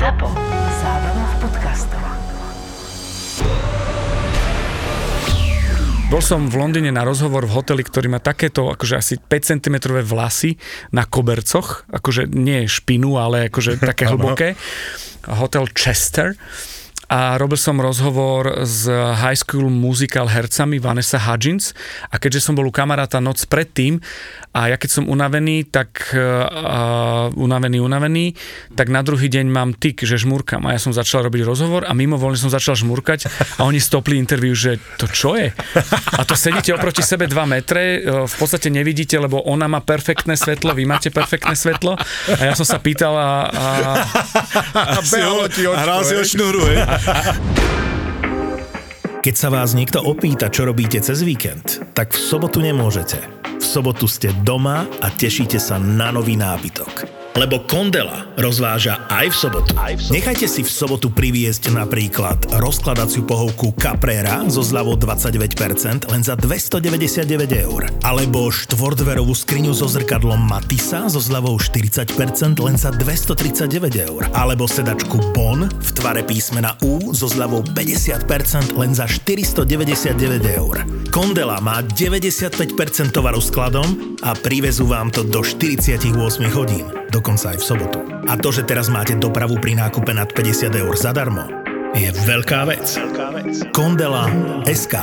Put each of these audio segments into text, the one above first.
ZAPO. Zábrná v podcastov. Bol som v Londýne na rozhovor v hoteli, ktorý má takéto akože asi 5 cm vlasy na kobercoch, akože nie špinu, ale akože také hlboké. Hotel Chester a robil som rozhovor s High School Musical hercami Vanessa Hudgens a keďže som bol u kamaráta noc predtým a ja keď som unavený, tak uh, unavený, unavený, tak na druhý deň mám tik, že žmurkam a ja som začal robiť rozhovor a mimo voľne som začal žmurkať a oni stopli interviu, že to čo je? A to sedíte oproti sebe 2 metre, v podstate nevidíte, lebo ona má perfektné svetlo, vy máte perfektné svetlo a ja som sa pýtal a, a, a behalo ti očko, hral si o šnúru? Keď sa vás niekto opýta, čo robíte cez víkend, tak v sobotu nemôžete. V sobotu ste doma a tešíte sa na nový nábytok. Lebo Kondela rozváža aj v sobotu. Nechajte si v sobotu priviesť napríklad rozkladaciu pohovku Caprera so zľavou 29% len za 299 eur. Alebo štvordverovú skriňu so zrkadlom Matisa so zľavou 40% len za 239 eur. Alebo sedačku Bon v tvare písmena U so zľavou 50% len za 499 eur. Kondela má 95% tovaru skladom a privezú vám to do 48 hodín dokonca aj v sobotu. A to, že teraz máte dopravu pri nákupe nad 50 eur zadarmo, je veľká vec. Kondela SK.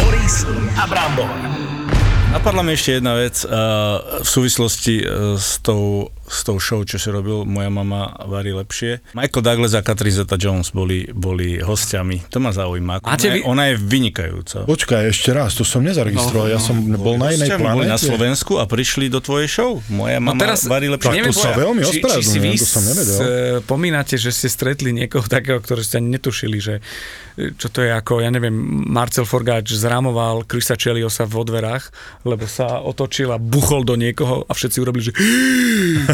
Boris a Brambor. Napadla mi ešte jedna vec uh, v súvislosti uh, s tou s tou show, čo si robil Moja mama varí lepšie. Michael Douglas a Catherine Zeta-Jones boli, boli hostiami. To ma zaujíma. Ona, vy... ona je vynikajúca. Počkaj, ešte raz, to som nezaregistroval. No, no, ja som bol na inej planete. Boli na Slovensku a prišli do tvojej show. Moja no mama no teraz, varí lepšie. Tak to sa veľmi ospravedlňujem, to som nevedel. Spomínate, že ste stretli niekoho takého, ktorý ste ani netušili, že čo to je ako, ja neviem, Marcel Forgáč zrámoval Krisa Čeliosa v odverách, lebo sa otočil a buchol do niekoho a všetci urobili, že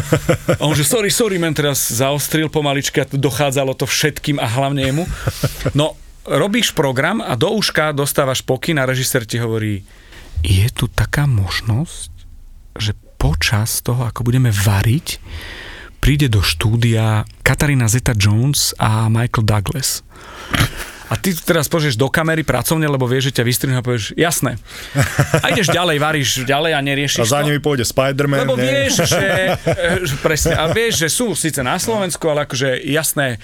a on že sorry, sorry, men teraz zaostril a dochádzalo to všetkým a hlavne jemu. No, robíš program a do uška dostávaš pokyn a režisér ti hovorí, je tu taká možnosť, že počas toho, ako budeme variť, príde do štúdia Katarína Zeta-Jones a Michael Douglas. A ty teraz požieš do kamery pracovne, lebo vieš, že ťa vystrihnú a povieš, jasné. A ideš ďalej, varíš ďalej a neriešiš A za nimi pôjde Spider-Man. Lebo vieš, že, že, presne, a vieš, že sú síce na Slovensku, ale akože jasné,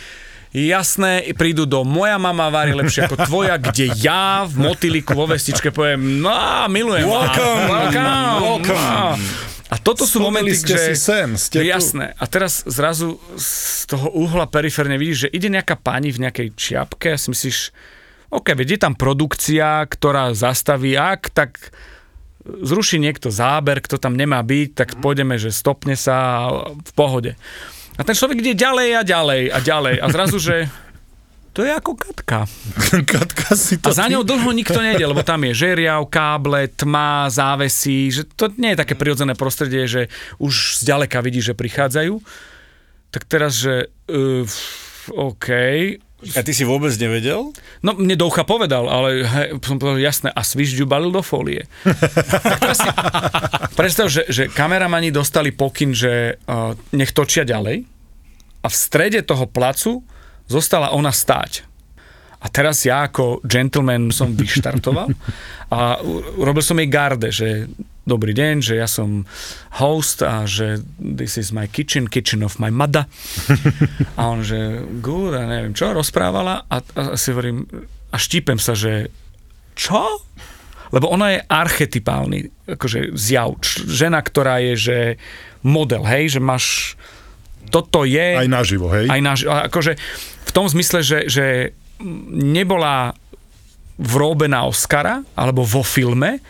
jasné, prídu do moja mama varí lepšie ako tvoja, kde ja v motýliku vo vestičke poviem, no milujem welcome, welcome, welcome. A toto sú momenty, že... si sem, ste jasné. A teraz zrazu z toho uhla periférne vidíš, že ide nejaká pani v nejakej čiapke a si myslíš, OK, veď je tam produkcia, ktorá zastaví, ak, tak zruší niekto záber, kto tam nemá byť, tak mhm. pôjdeme, že stopne sa v pohode. A ten človek ide ďalej a ďalej a ďalej a zrazu, že to je ako Katka. Katka si to... A za ňou dlho nikto nejde, lebo tam je žeriav, káble, tma, závesí, že to nie je také prirodzené prostredie, že už zďaleka vidí, že prichádzajú. Tak teraz, že uh, OK, a ty si vôbec nevedel? No, mne Doucha povedal, ale hej, som povedal, jasné, a svižďu balil do folie. si predstav, že, že kameramani dostali pokyn, že uh, nech točia ďalej a v strede toho placu zostala ona stáť. A teraz ja ako gentleman som vyštartoval a urobil som jej garde, že dobrý deň, že ja som host a že this is my kitchen, kitchen of my mother. A on, že good, a neviem čo, rozprávala a, a si hovorím, a štípem sa, že čo? Lebo ona je archetypálny akože zjav. Žena, ktorá je, že model, hej, že máš toto je... Aj naživo, hej? Aj naživo. Akože tom zmysle, že, že nebola v róbe na Oscara, alebo vo filme,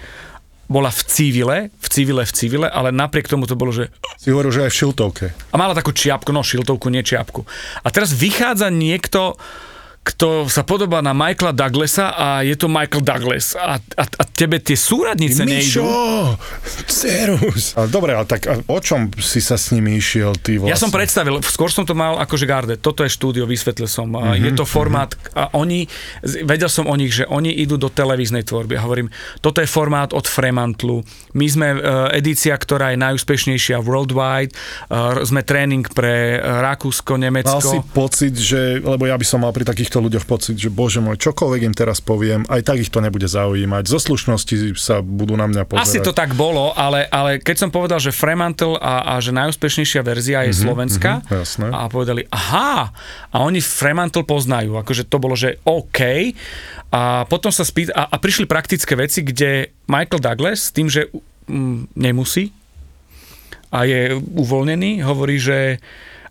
bola v civile, v civile, v civile, ale napriek tomu to bolo, že... Si hovoril, že aj v šiltovke. A mala takú čiapku, no šiltovku, nie čiapku. A teraz vychádza niekto, kto sa podobá na Michaela Douglasa a je to Michael Douglas a, a, a tebe tie súradnice Mišo, nejdú. Cerus. Ale dobre, ale tak o čom si sa s nimi išiel ty vlastne? Ja som predstavil, skôr som to mal akože garde, toto je štúdio, vysvetlil som, mm-hmm, je to formát a oni, vedel som o nich, že oni idú do televíznej tvorby a hovorím, toto je formát od Fremantlu, my sme uh, edícia, ktorá je najúspešnejšia worldwide, uh, sme tréning pre uh, Rakúsko, Mal Nemecko. si pocit, že, lebo ja by som mal pri takýchto ľuďoch pocit, že bože môj, čokoľvek im teraz poviem, aj tak ich to nebude zaujímať. Zo slušnosti sa budú na mňa pozerať. Asi to tak bolo, ale, ale keď som povedal, že Fremantle a, a že najúspešnejšia verzia je slovenská mhm, jasné. a povedali, aha, a oni Fremantle poznajú, akože to bolo, že OK a potom sa spýt a, a prišli praktické veci, kde Michael Douglas s tým, že mm, nemusí a je uvoľnený, hovorí, že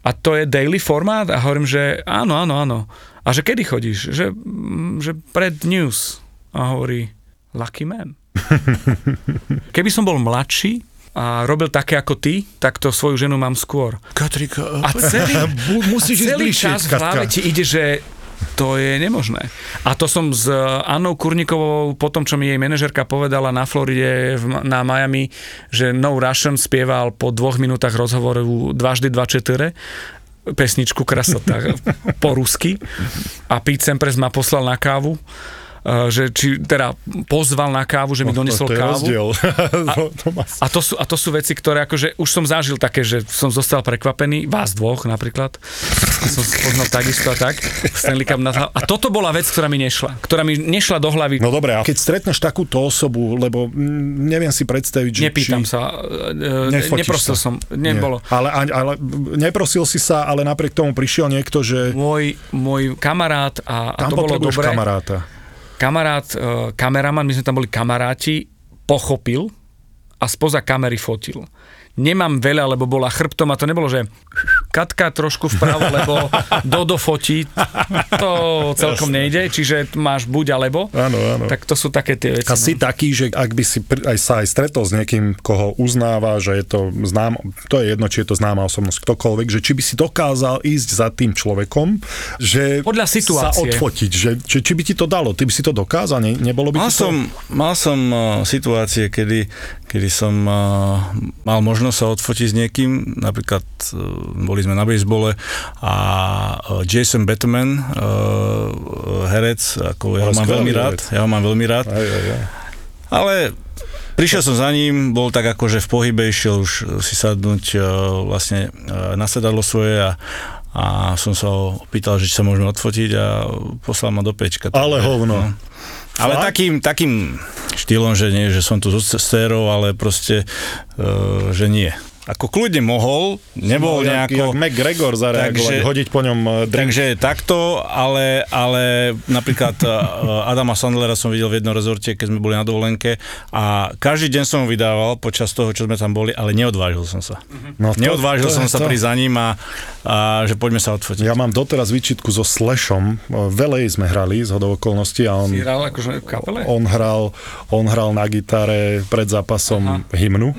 a to je daily formát a hovorím, že áno, áno, áno. A že kedy chodíš? Že, mm, že pred news. A hovorí, lucky man. Keby som bol mladší a robil také ako ty, tak to svoju ženu mám skôr. Katrika, A celý, musíš a ísť celý bližšie, čas v hlave ti ide, že to je nemožné. A to som s Annou Kurnikovou, po tom, čo mi jej manažerka povedala na Floride, v- na Miami, že No Russian spieval po dvoch minútach rozhovoru dvaždy dva četyre, pesničku krasota po rusky. A Pete Sampras ma poslal na kávu že či teda pozval na kávu, že mi donesol to je kávu. rozdiel. to, to má... A to, sú, a to sú veci, ktoré akože už som zažil také, že som zostal prekvapený, vás dvoch napríklad, som poznal takisto a tak, Stanley Cup hlav- A toto bola vec, ktorá mi nešla, ktorá mi nešla do hlavy. No dobre, a keď stretneš takúto osobu, lebo mm, neviem si predstaviť, že Nepýtam či... sa, e, neprosil sa. som, nebolo. Nie. Ale, ale, neprosil si sa, ale napriek tomu prišiel niekto, že Môj, môj kamarát a, a tam to bolo dobré. kamaráta. Kamarát, e, kameraman, my sme tam boli kamaráti, pochopil a spoza kamery fotil. Nemám veľa, lebo bola chrbtom a to nebolo, že Katka trošku vpravo, lebo Dodo fotí. To celkom nejde, čiže máš buď alebo. Áno, áno. Tak to sú také tie veci. A si no. taký, že ak by si aj sa aj stretol s niekým, koho uznáva, že je to znám, to je jedno, či je to známa osobnosť, ktokoľvek, že či by si dokázal ísť za tým človekom, že Podľa situácie. sa odfotiť, že, že či by ti to dalo, ty by si to dokázal, ne, nebolo by Mal ti to... som, mal som uh, situácie, kedy, kedy som uh, mal možnosť sa odfotiť s niekým, napríklad uh, boli sme na basebole a uh, Jason Bateman, uh, herec, ako ja ho Ale mám veľmi rád, ja ho mám veľmi rád, Aj, aj, aj. ale Prišiel som za ním, bol tak akože v pohybe, išiel už si sadnúť uh, vlastne uh, na sedadlo svoje a, a som sa ho opýtal, že či sa môžeme odfotiť a poslal ma do pečka. Ale hovno. Ale Fakt? takým, takým štýlom, že nie, že som tu so stérou, ale proste, uh, že nie. Ako kľudne mohol, nebol No, jak, nejako... jak McGregor zareagovať, Takže- hodiť po ňom eh, drink. Takže takto, ale, ale napríklad uh, Adama Sandlera som videl v jednom rezorte, keď sme boli na dovolenke a každý deň som ho vydával počas toho, čo sme tam boli, ale neodvážil som sa. No to- neodvážil to som sa to. pri za ním a, a že poďme sa odfotiť. Ja mám doteraz výčitku so Slashom. Velej sme hrali z hodou okolností a on, Si hral akože v kapele? on, hral, on hral na gitare pred zápasom Aha. hymnu.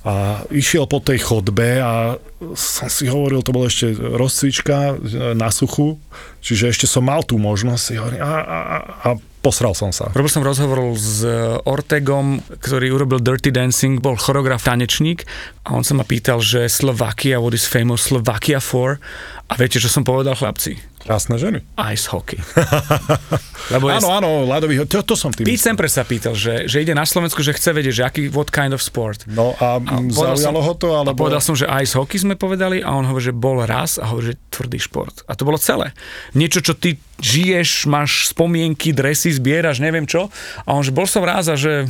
A išiel po tej chodbe a som si hovoril, to bolo ešte rozcvička e, na suchu, čiže ešte som mal tú možnosť a, a, a, posral som sa. Robil som rozhovor s Ortegom, ktorý urobil Dirty Dancing, bol choreograf, tanečník a on sa ma pýtal, že Slovakia, what is famous Slovakia for? A viete, čo som povedal chlapci? Krásne ženy. Ice hockey. Lebo je, Áno, áno, ľadový, to, to som tým. Pete sa pýtal, že, že ide na Slovensku, že chce vedieť, že aký, what kind of sport. No a, A mm, zaujalo som, ho to, A alebo... povedal som, že ice hockey sme povedali a on hovorí, že bol raz a hovorí, že tvrdý šport. A to bolo celé. Niečo, čo ty žiješ, máš spomienky, dresy, zbieraš, neviem čo. A on, že bol som raz a že,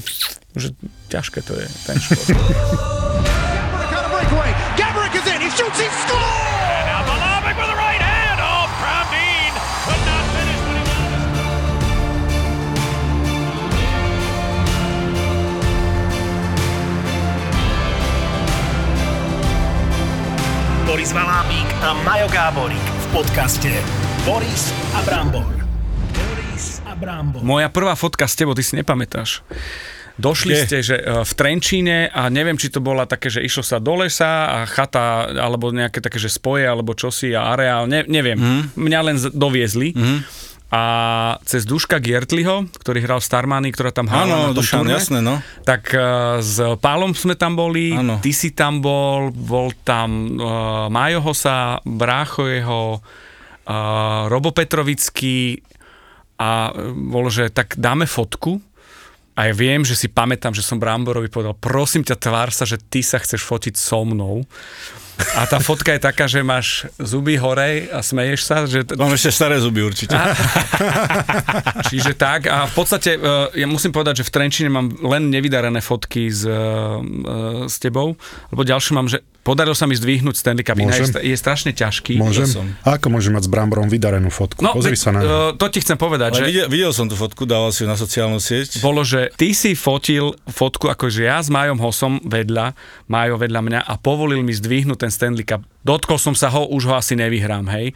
že ťažké to je, ten šport. a Majo Gáborík v podcaste Boris a Brambor. Boris a Brambor. Moja prvá fotka s tebou, ty si nepamätáš. Došli Kde? ste, že e, v Trenčíne a neviem, či to bola také, že išlo sa do lesa a chata, alebo nejaké také, že spoje, alebo čosi a areál, ne, neviem. Mm. Mňa len z- doviezli. Mm. A cez Duška Giertliho, ktorý hral v Starmany, ktorá tam hrala Áno, Dušan, turné, jasné, no. tak uh, s Pálom sme tam boli, Áno. ty si tam bol, bol tam uh, Majo Hosa, Brácho jeho, uh, Robo Petrovický a bolo, že tak dáme fotku a ja viem, že si pamätám, že som Bramborovi povedal, prosím ťa, tvár sa, že ty sa chceš fotiť so mnou. A tá fotka je taká, že máš zuby hore a smeješ sa, že t- Mám ešte staré zuby určite. Čiže tak a v podstate uh, ja musím povedať, že v Trenčine mám len nevydarené fotky s, uh, uh, s tebou, lebo ďalšie mám, že podarilo sa mi zdvihnúť Stanley Cup, je, Môžem? sta- je strašne ťažký. Môžem? som. A ako môžem mať s Bramborom vydarenú fotku? No, Pozri veď, sa na ňu. to ti chcem povedať, že videl, videl som tú fotku, dával si ju na sociálnu sieť. bolo, že ty si fotil fotku, akože ja s Majom Hosom vedľa, Majo vedľa mňa a povolil mi zdvihnúť ten Stanley Cup. Dotkol som sa ho, už ho asi nevyhrám, hej.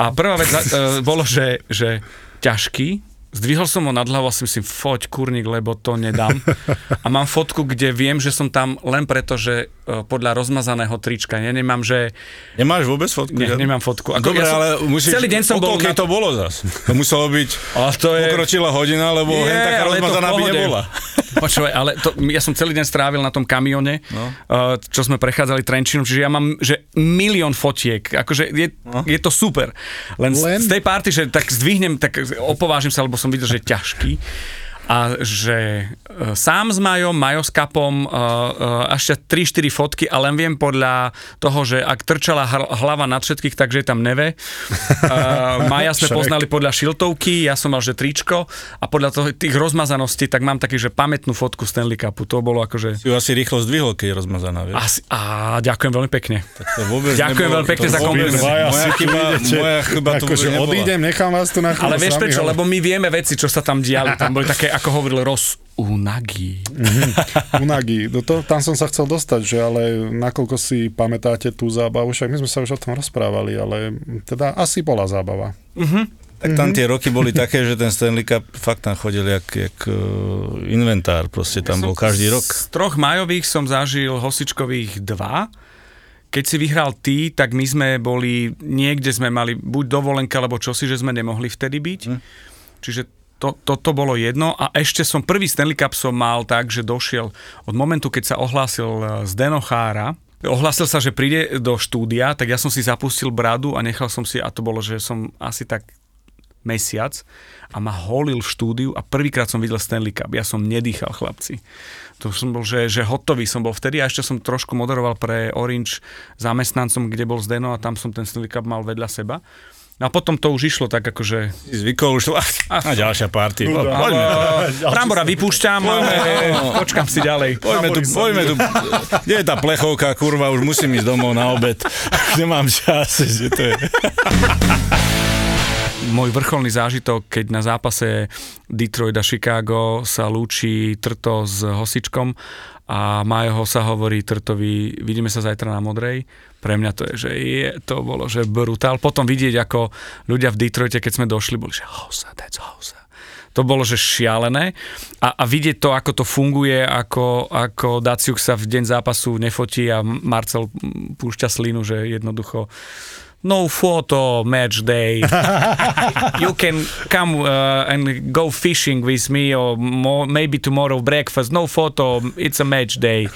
A prvá vec uh, bolo, že, že ťažký, Zdvihol som ho nad hlavu a si myslím, foď kurník, lebo to nedám. A mám fotku, kde viem, že som tam len preto, že e, podľa rozmazaného trička. Ja nemám, že... Nemáš vôbec fotku? Ne, nemám fotku. Ako, Dobre, ja som, ale musíš... Celý deň som bol... Na... to bolo zas? To muselo byť... Ale to je... Pokročila hodina, lebo Je, hen taká rozmazaná by nebola. Počúvaj, ale to, ja som celý deň strávil na tom kamione, no. uh, čo sme prechádzali Trenčinom, čiže ja mám že milión fotiek, akože je, no. je to super. Len, Len z tej party, že tak zdvihnem, tak opovážim sa, lebo som videl, že je ťažký a že uh, sám s Majom, Majo s Kapom, uh, uh, ešte 3-4 fotky a len viem podľa toho, že ak trčala hlava nad všetkých, takže je tam neve. Uh, Maja sme poznali podľa šiltovky, ja som mal, že tričko a podľa toho, tých rozmazaností, tak mám taký, že pamätnú fotku Stanley Cupu. To bolo akože... Si ju asi rýchlo zdvihol, keď je rozmazaná, vieš? Asi, a ďakujem veľmi pekne. To vôbec Ďakujem nebolo- veľmi pekne to za kompliment. Moja chyba, moja chyba to Akože odídem, nechám vás tu na chvíľu Ale vieš prečo? Lebo my vieme veci, čo sa tam diali. Tam boli také, ako hovoril Ross, unagi. Unagi, do to, tam som sa chcel dostať, že ale nakoľko si pamätáte tú zábavu, však my sme sa už o tom rozprávali, ale teda asi bola zábava. Tak tam tie roky boli také, že ten Stanley Cup fakt tam chodil jak, jak uh, inventár, proste tam bol každý rok. Z troch majových som zažil hosičkových dva. Keď si vyhral ty, tak my sme boli, niekde sme mali buď dovolenka, alebo čosi, že sme nemohli vtedy byť. Hm. Čiže to, toto bolo jedno a ešte som prvý Stanley Cup som mal tak, že došiel od momentu, keď sa ohlásil eh, Zdeno Chára, ohlásil sa, že príde do štúdia, tak ja som si zapustil bradu a nechal som si, a to bolo, že som asi tak mesiac a ma holil v štúdiu a prvýkrát som videl Stanley Cup. Ja som nedýchal, chlapci. To som bol, že, že hotový som bol vtedy a ešte som trošku moderoval pre Orange zamestnancom, kde bol Zdeno a tam som ten Stanley Cup mal vedľa seba. No a potom to už išlo tak akože... Zvykol už, a ďalšia party. No, Poďme. Brambora vypúšťam, ale počkam si ďalej. Poďme tu, poďme tu. Kde je tá plechovka, kurva, už musím ísť domov na obed. Nemám čas. Že to je. Môj vrcholný zážitok, keď na zápase Detroit a Chicago sa lúči Trto s Hosičkom a Majo sa hovorí Trtovi, vidíme sa zajtra na Modrej. Pre mňa to je, že je, to bolo, že brutál. Potom vidieť, ako ľudia v Detroite, keď sme došli, boli, že Hosa, that's Hosa. To bolo, že šialené. A, a vidieť to, ako to funguje, ako, ako Daciuk sa v deň zápasu nefotí a Marcel púšťa slinu, že jednoducho no photo match day. you can come uh, and go fishing with me or mo- maybe tomorrow breakfast. No photo, it's a match day.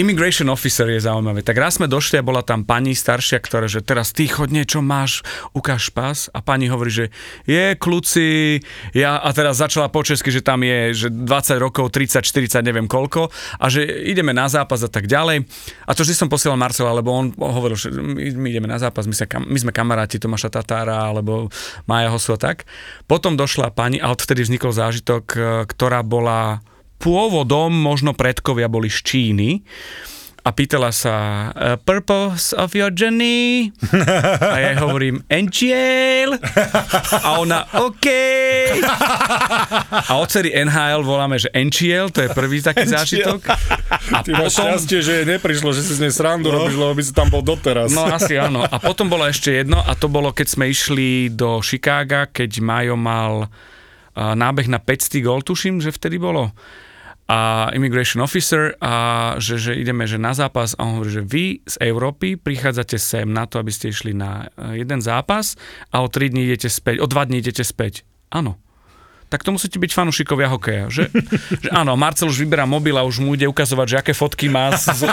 Immigration officer je zaujímavé. Tak raz sme došli a bola tam pani staršia, ktorá, že teraz ty chod niečo máš, ukáž pas. A pani hovorí, že je kľúci, ja, a teraz začala po česky, že tam je že 20 rokov, 30, 40, neviem koľko, a že ideme na zápas a tak ďalej. A to vždy som posielal Marcela, lebo on hovoril, že my, my ideme na zápas, my, sa, kam- my sme kamaráti Tomáša Tatára, alebo Maja Hosu a tak. Potom došla pani, a odtedy vznikol zážitok, e, ktorá bola pôvodom, možno predkovia boli z Číny a pýtala sa uh, purpose of your journey a ja hovorím NGL a ona OK a odcery NHL voláme, že NGL, to je prvý taký zážitok a Ty máš potom šťastie, že jej neprišlo, že si z nej srandu robíš, lebo by si tam bol doteraz. No asi áno. A potom bolo ešte jedno a to bolo, keď sme išli do Chicaga, keď Majo mal a, nábeh na 500 gol, tuším, že vtedy bolo. A immigration officer a že, že ideme že na zápas a on hovorí, že vy z Európy prichádzate sem na to, aby ste išli na eh, jeden zápas a o 3 dní idete späť, o 2 dní idete späť. Áno. Tak to musíte byť fanúšikovia hokeja, že? že áno, Marcel už vyberá mobil a už mu ide ukazovať, že aké fotky má, z,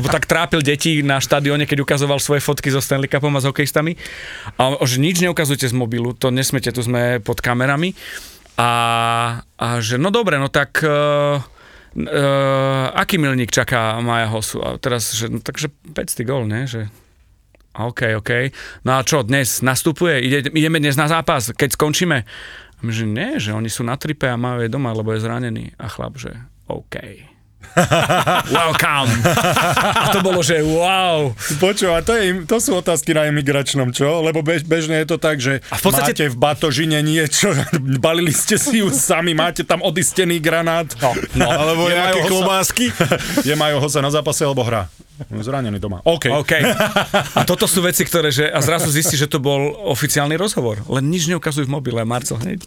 lebo tak trápil deti na štadióne, keď ukazoval svoje fotky so Stanley Cupom a s hokejistami. A že nič neukazujte z mobilu, to nesmete, tu sme pod kamerami. A, a že no dobre, no tak... Uh, uh, aký milník čaká Maja Hosu? A teraz, že, no, takže 500 gól, ne? Že, OK, OK. No a čo, dnes nastupuje? Ide, ideme dnes na zápas, keď skončíme? A my, že nie, že oni sú na tripe a majú je doma, lebo je zranený. A chlap, že OK. Welcome. A to bolo, že wow. Počúva, to, je, to sú otázky na imigračnom, čo? Lebo bež, bežne je to tak, že A v podstate- máte v batožine niečo, balili ste si ju sami, máte tam odistený granát. No, no, Alebo Je nejaké klobásky. Je Majo Hosa na zápase alebo hra? Zranený doma. OK. OK. A toto sú veci, ktoré, že, a zrazu zistí, že to bol oficiálny rozhovor. Len nič neukazujú v mobile, Marcel hneď.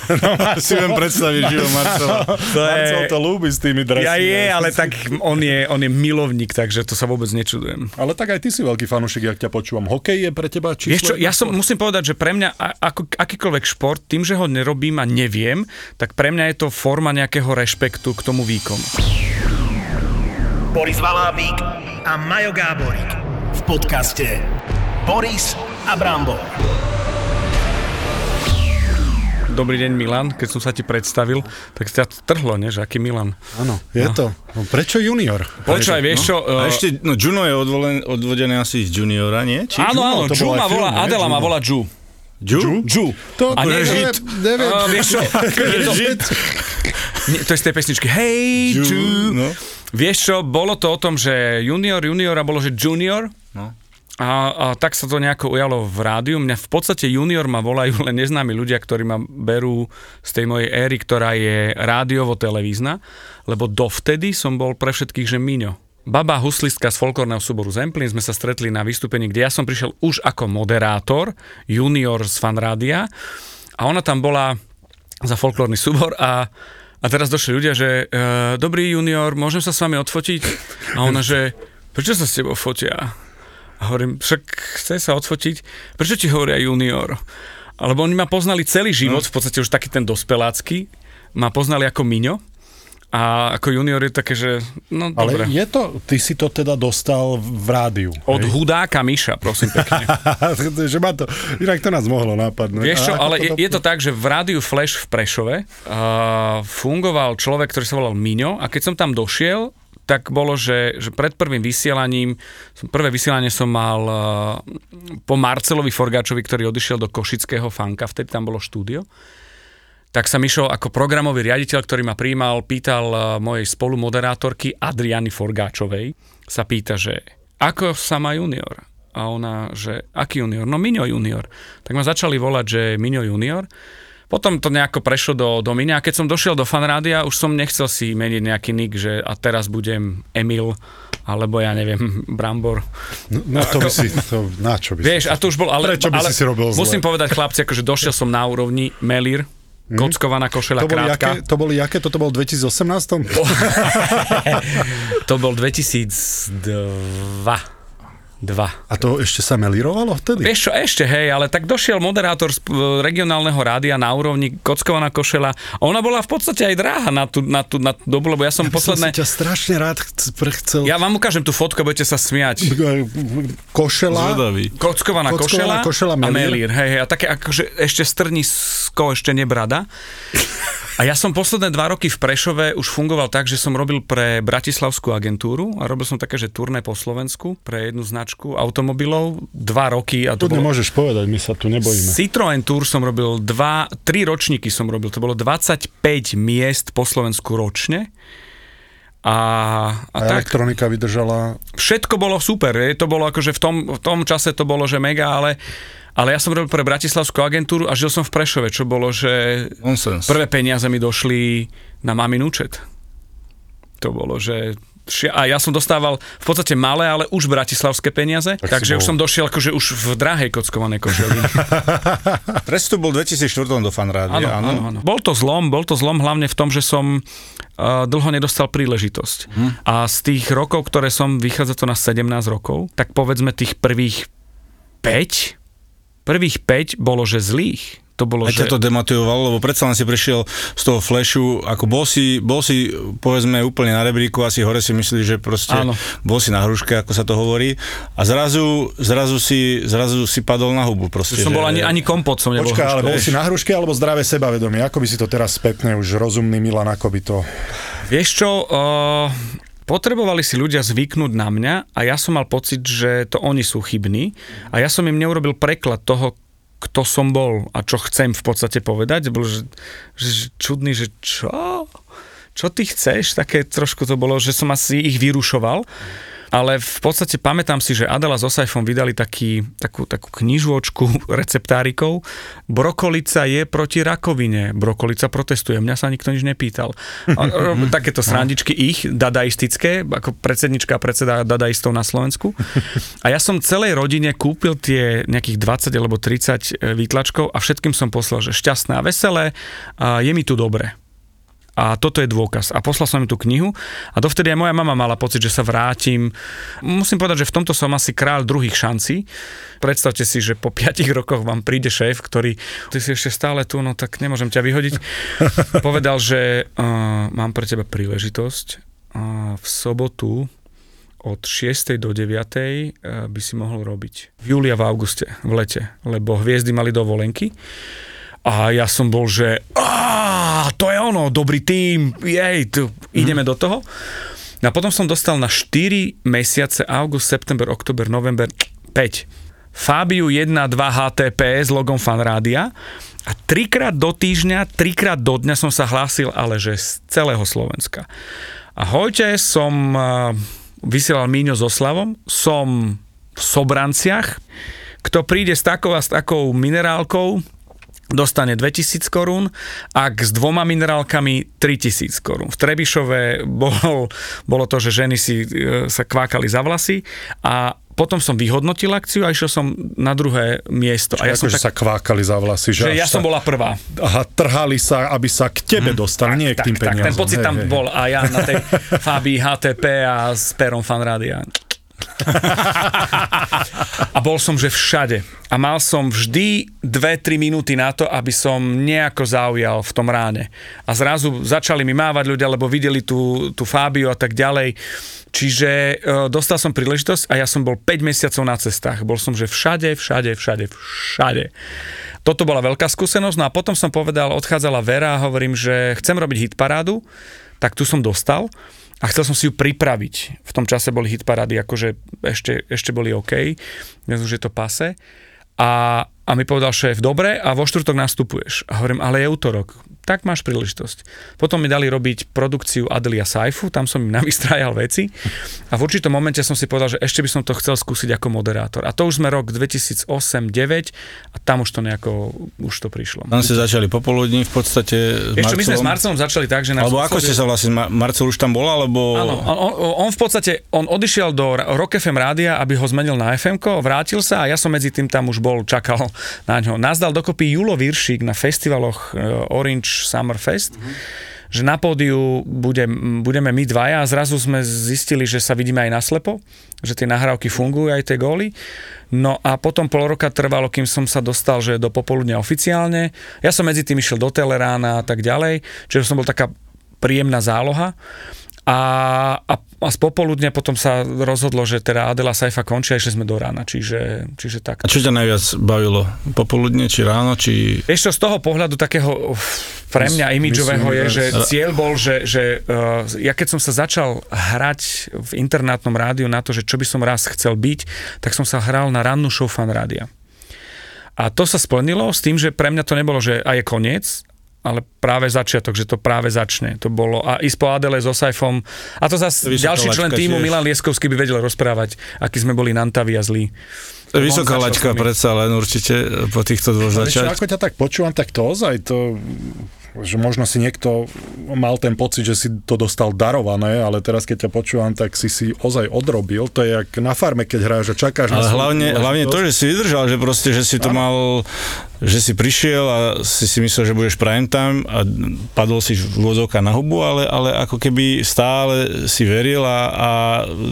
si viem predstaviť, že jo, Marcela. To Marcel to ľúbi s tými dresmi. Ja je, ale tak on je, on je milovník, takže to sa vôbec nečudujem. Ale tak aj ty si veľký fanúšik, jak ťa počúvam. Hokej je pre teba číslo? Vieš čo, ja som, musím povedať, že pre mňa ako, akýkoľvek šport, tým, že ho nerobím a neviem, tak pre mňa je to forma nejakého rešpektu k tomu výkonu. Boris Valábík a Majo Gáborík v podcaste Boris a Brambor. Dobrý deň Milan, keď som sa ti predstavil, tak ťa trhlo, nie? že aký Milan. Áno, je to. No, prečo junior? Počúvaj, vieš čo? A uh, ešte, no Juno je odvolen, odvodené asi z juniora, nie? Či? Áno, áno, Ju ma film, volá, nie? Adela ma volá Ju. Ju? Ju. To, A nie, žid. neviem. Uh, vieš čo? Je to, nie, to je z tej pesničky Hey Ju, Ju. no. Vieš čo, bolo to o tom, že junior, junior a bolo, že junior. No. A, a tak sa to nejako ujalo v rádiu. Mňa v podstate junior ma volajú len neznámi ľudia, ktorí ma berú z tej mojej éry, ktorá je rádiovo-televízna, lebo dovtedy som bol pre všetkých, že Miňo. Baba huslistka z folklórneho súboru Zemplín sme sa stretli na vystúpení, kde ja som prišiel už ako moderátor, junior z fanrádia a ona tam bola za folklórny súbor a, a teraz došli ľudia, že e, dobrý junior, môžem sa s vami odfotiť? A ona, že prečo sa s tebou fotia? A hovorím, však chce sa odfotiť. Prečo ti hovoria junior? Alebo oni ma poznali celý život, v podstate už taký ten dospelácky, ma poznali ako Miňo. A ako junior je také, že no Ale dobre. je to, ty si to teda dostal v rádiu. Od hej? hudáka Miša, prosím pekne. že ma to, inak to nás mohlo napadnúť. Vieš čo, ale je, do- je to tak, že v rádiu Flash v Prešove uh, fungoval človek, ktorý sa volal Miňo a keď som tam došiel, tak bolo, že, že pred prvým vysielaním, prvé vysielanie som mal uh, po Marcelovi Forgáčovi, ktorý odišiel do Košického fanka, vtedy tam bolo štúdio, tak sa Mišo ako programový riaditeľ, ktorý ma prijímal, pýtal uh, mojej spolumoderátorky Adriany Forgáčovej, sa pýta, že ako sa má junior? A ona, že aký junior? No Miňo junior. Tak ma začali volať, že Miňo junior. Potom to nejako prešlo do, do Miňa a keď som došiel do fanrádia, už som nechcel si meniť nejaký nick, že a teraz budem Emil, alebo ja neviem, Brambor. No to by si, to, na čo by si? Vieš, a to už bol... Ale, Prečo by ale si si robil zle? Musím povedať, chlapci, akože došiel som na úrovni Melir, kockovaná košela to krátka. jaké, to boli jaké? Toto bol v 2018? To bol 2002. Dva. A to ešte sa melírovalo vtedy? Vieš čo, ešte hej, ale tak došiel moderátor z e, regionálneho rádia na úrovni kockovaná košela. Ona bola v podstate aj dráha na tú, na tú, na tú dobu, lebo ja som Som posledné... ťa strašne rád chcel... Ja vám ukážem tú fotku budete sa smiať. Košela. Zvedavý. Kockovaná Kockovaná košela, košela, a melír. melír. Hej, hej, a také akože ešte strnisko, ešte nebrada. A ja som posledné dva roky v Prešove už fungoval tak, že som robil pre Bratislavskú agentúru a robil som také, že turné po Slovensku pre jednu značku automobilov dva roky. A to Tu bolo... nemôžeš povedať, my sa tu nebojíme. Citroen Tour som robil dva, tri ročníky som robil, to bolo 25 miest po Slovensku ročne. A, a, A tak, elektronika vydržala... všetko bolo super, je, to bolo akože v tom, v tom čase to bolo, že mega, ale, ale ja som robil pre Bratislavskú agentúru a žil som v Prešove, čo bolo, že Nonsens. prvé peniaze mi došli na mamin účet. To bolo, že a ja som dostával v podstate malé, ale už bratislavské peniaze, Tak takže už bol- som došiel akože už v drahej kockovanej košeli. Prestup bol 2004 do fanrádia, Áno, áno, áno. Bol to zlom, bol to zlom hlavne v tom, že som uh, dlho nedostal príležitosť. Hm. A z tých rokov, ktoré som, vychádza to na 17 rokov, tak povedzme tých prvých 5, prvých 5 bolo, že zlých. To bolo, Aj že... to demotivovalo, lebo predsa len si prešiel z toho flashu, ako bol si, bol si povedzme úplne na rebríku, asi hore si myslíš, že proste Áno. bol si na hruške, ako sa to hovorí, a zrazu, zrazu, si, zrazu si padol na hubu proste. Som že- bol ani, ani kompot som nebol. Počkaj, ale bol si na hruške alebo zdravé sebavedomie? Ako by si to teraz spätne už rozumný Milan, ako by to... Vieš čo, uh, potrebovali si ľudia zvyknúť na mňa a ja som mal pocit, že to oni sú chybní a ja som im neurobil preklad toho, kto som bol a čo chcem v podstate povedať. Bol, že, že, čudný, že čo? Čo ty chceš? Také trošku to bolo, že som asi ich vyrušoval. Ale v podstate pamätám si, že Adela s Osajfom vydali taký, takú, takú knižočku receptárikov. Brokolica je proti rakovine. Brokolica protestuje. Mňa sa nikto nič nepýtal. A, takéto srandičky ich, dadaistické, ako predsednička a predseda dadaistov na Slovensku. A ja som celej rodine kúpil tie nejakých 20 alebo 30 výtlačkov a všetkým som poslal, že šťastné a veselé, a je mi tu dobre. A toto je dôkaz. A poslal som im tú knihu a dovtedy aj moja mama mala pocit, že sa vrátim. Musím povedať, že v tomto som asi kráľ druhých šancí. Predstavte si, že po 5 rokoch vám príde šéf, ktorý, ty si ešte stále tu, no tak nemôžem ťa vyhodiť. Povedal, že uh, mám pre teba príležitosť uh, v sobotu od 6. do 9. eh, by si mohol robiť. V júli a v auguste, v lete, lebo hviezdy mali dovolenky. A ja som bol, že to je ono, dobrý tým, jej, tu, ideme do toho. No a potom som dostal na 4 mesiace, august, september, oktober, november, 5. Fabiu 1, 2 HTP s logom Fanrádia a trikrát do týždňa, trikrát do dňa som sa hlásil, ale že z celého Slovenska. Ahojte, som uh, vysielal Míňo so Slavom, som v Sobranciach, kto príde s takou a s takou minerálkou, dostane 2000 korún, ak s dvoma minerálkami 3000 korún. V Trebišove bol, bolo to, že ženy si e, sa kvákali za vlasy a potom som vyhodnotil akciu a išiel som na druhé miesto. A ja som že sa kvákali za vlasy. že až ja som sa, bola prvá. Aha, trhali sa, aby sa k tebe dostali, nie k tým tak, peniazom. ten pocit Hej, tam hej, bol a ja na tej Fabii HTP a s perom fanrádia. A bol som, že všade. A mal som vždy 2-3 minúty na to, aby som nejako zaujal v tom ráne. A zrazu začali mi mávať ľudia, lebo videli tú, tú Fábiu a tak ďalej. Čiže e, dostal som príležitosť a ja som bol 5 mesiacov na cestách. Bol som, že všade, všade, všade, všade. Toto bola veľká skúsenosť. No a potom som povedal, odchádzala Vera a hovorím, že chcem robiť hitparádu, tak tu som dostal a chcel som si ju pripraviť. V tom čase boli hitparády, akože ešte, ešte boli OK, dnes už je to pase. A, a mi povedal šéf, dobre, a vo štvrtok nastupuješ. A hovorím, ale je útorok. Tak máš príležitosť. Potom mi dali robiť produkciu Adelia Saifu, tam som im navystrájal veci a v určitom momente som si povedal, že ešte by som to chcel skúsiť ako moderátor. A to už sme rok 2008-2009 a tam už to nejako, už to prišlo. Tam ste začali popoludní v podstate s Ešte my sme s Marcelom? Začali tak, že Alebo ako ste sa vlastne, Ma- Marcel už tam bol, alebo... Áno, on, on, on v podstate, on odišiel do Rock FM rádia, aby ho zmenil na FM, vrátil sa a ja som medzi tým tam už bol, čakal na ňo. Nás dal dokopy Julo Viršík na festivaloch e, Orange Summer Fest, že na pódiu bude, budeme my dvaja a zrazu sme zistili, že sa vidíme aj naslepo, že tie nahrávky fungujú, aj tie góly. No a potom pol roka trvalo, kým som sa dostal, že do popoludnia oficiálne. Ja som medzi tým išiel do Telerána a tak ďalej, čiže som bol taká príjemná záloha. A, a, a z popoludne potom sa rozhodlo, že teda Adela Saifa končí a išli sme do rána, čiže, čiže tak. A čo ťa najviac bavilo? Popoludne, či ráno, či... Vieš čo, z toho pohľadu takého pre mňa imidžového je, že cieľ bol, že, že uh, ja keď som sa začal hrať v internátnom rádiu na to, že čo by som raz chcel byť, tak som sa hral na rannú show fan rádia. A to sa splnilo s tým, že pre mňa to nebolo, že a je koniec, ale práve začiatok, že to práve začne. To bolo a ísť po Adele so Saifom. A to zase ďalší člen týmu, tiež. Milan Lieskovský by vedel rozprávať, aký sme boli nantaví a zlí. Vysoká laťka predsa len určite po týchto dvoch začať. ako ťa tak počúvam, tak to ozaj to že možno si niekto mal ten pocit, že si to dostal darované, ale teraz keď ťa počúvam, tak si si ozaj odrobil. To je jak na farme, keď hráš a čakáš na Ale svoju hlavne, hlavne to, že si vydržal, že proste, že si to mal, že si prišiel a si si myslel, že budeš prime time a padol si v vozovka na hubu, ale, ale ako keby stále si veril a, a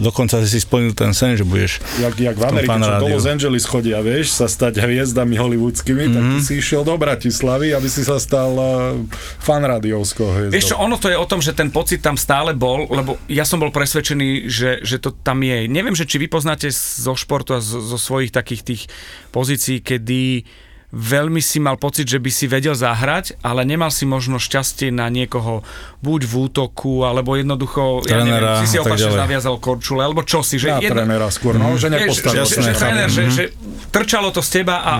dokonca si splnil ten sen, že budeš Jak, jak v tom Amerike, čo do. Los Angeles chodia, vieš, sa stať hviezdami hollywoodskými, mm-hmm. tak ty si išiel do Bratislavy, aby si sa stal uh, fan rádiovskou hviezdou. Vieš čo, ono to je o tom, že ten pocit tam stále bol, lebo ja som bol presvedčený, že, že to tam je. Neviem, že či vy poznáte zo športu a zo, zo svojich takých tých pozícií, kedy veľmi si mal pocit, že by si vedel zahrať, ale nemal si možno šťastie na niekoho buď v útoku, alebo jednoducho, ja Trénera neviem, si si opačne ďalej. naviazal korčule, alebo čo si. Že Na trénera skôr, no, že Vieš, nepostavil. že, že, že, tréner, že, chápem. že trčalo to z teba a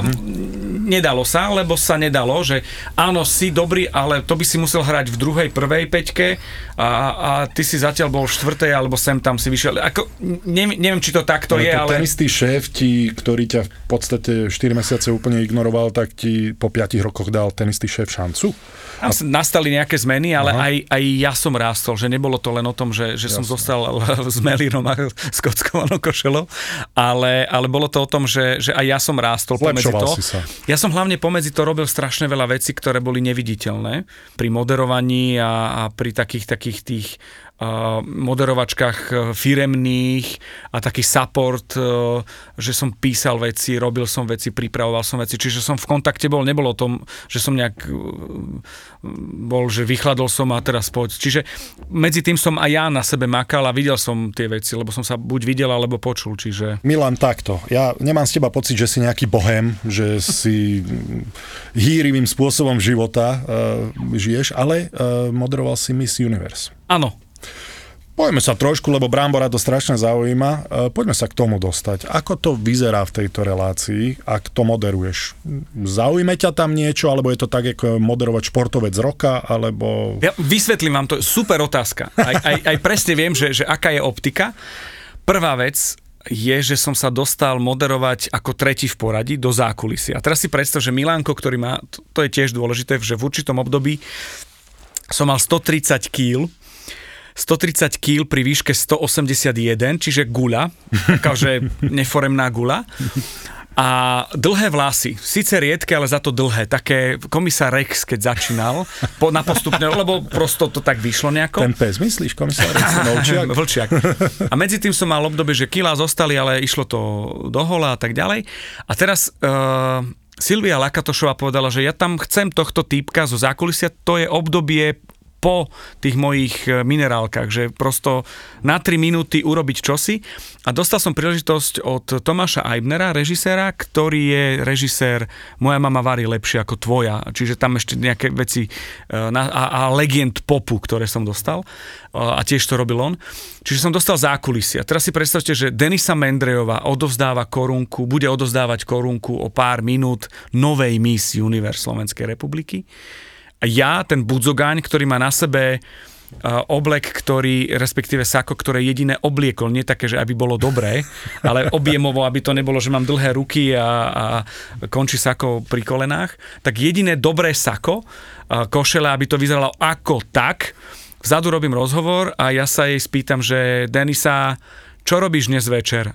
nedalo sa, lebo sa nedalo, že áno, si dobrý, ale to by si musel hrať v druhej, prvej peťke a, a ty si zatiaľ bol v štvrtej, alebo sem tam si vyšiel. Ako, neviem, neviem, či to takto je, to ale... ten istý šéf, ti, ktorý ťa v podstate 4 mesiace úplne ignoroval, tak ti po 5 rokoch dal ten istý šéf šancu. S- nastali nejaké zmeny, ale aj, aj ja som rástol, že nebolo to len o tom, že, že som zostal s Melírom a s kockovanou košelou, ale, ale bolo to o tom, že, že aj ja som rástol pomedzi to. Ja som hlavne pomedzi to robil strašne veľa vecí, ktoré boli neviditeľné pri moderovaní a, a pri takých takých tých moderovačkách uh, firemných a taký support, uh, že som písal veci, robil som veci, pripravoval som veci, čiže som v kontakte bol, nebolo tom, že som nejak uh, bol, že vychladol som a teraz poď. Čiže medzi tým som aj ja na sebe makal a videl som tie veci, lebo som sa buď videl, alebo počul, čiže... Milan, takto. Ja nemám z teba pocit, že si nejaký bohem, že si hýrivým spôsobom života uh, žiješ, ale uh, moderoval si Miss Universe. Áno, Poďme sa trošku, lebo Brambora to strašne zaujíma. Uh, poďme sa k tomu dostať. Ako to vyzerá v tejto relácii, ak to moderuješ? Zaujme ťa tam niečo, alebo je to tak, ako moderovať športovec roka, alebo... Ja vysvetlím vám to, super otázka. Aj, aj, aj presne viem, že, že aká je optika. Prvá vec je, že som sa dostal moderovať ako tretí v poradí do zákulisia. A teraz si predstav, že Milánko, ktorý má, to, to je tiež dôležité, že v určitom období som mal 130 kg, 130 kg pri výške 181, čiže guľa, takáže neforemná guľa. A dlhé vlasy, síce riedke, ale za to dlhé, také komisár Rex, keď začínal, po, na postupne, lebo prosto to tak vyšlo nejako. Ten pes, myslíš, komisár? Novčiak? Vlčiak. A medzi tým som mal obdobie, že kilá zostali, ale išlo to do hola a tak ďalej. A teraz uh, Silvia Lakatošová povedala, že ja tam chcem tohto týpka zo zákulisia, to je obdobie po tých mojich e, minerálkach, že prosto na 3 minúty urobiť čosi a dostal som príležitosť od Tomáša Eibnera, režiséra, ktorý je režisér Moja mama varí lepšie ako tvoja, čiže tam ešte nejaké veci e, na, a, a legend popu, ktoré som dostal e, a tiež to robil on. Čiže som dostal zákulisia. Teraz si predstavte, že Denisa Mendrejová odovzdáva korunku, bude odovzdávať korunku o pár minút novej Miss Universe Slovenskej republiky. Ja, ten budzogáň, ktorý má na sebe uh, oblek, ktorý, respektíve sako, ktoré jediné obliekol, nie také, že aby bolo dobré, ale objemovo, aby to nebolo, že mám dlhé ruky a, a končí sako pri kolenách, tak jediné dobré sako, uh, košele, aby to vyzeralo ako tak, vzadu robím rozhovor a ja sa jej spýtam, že Denisa, čo robíš dnes večer?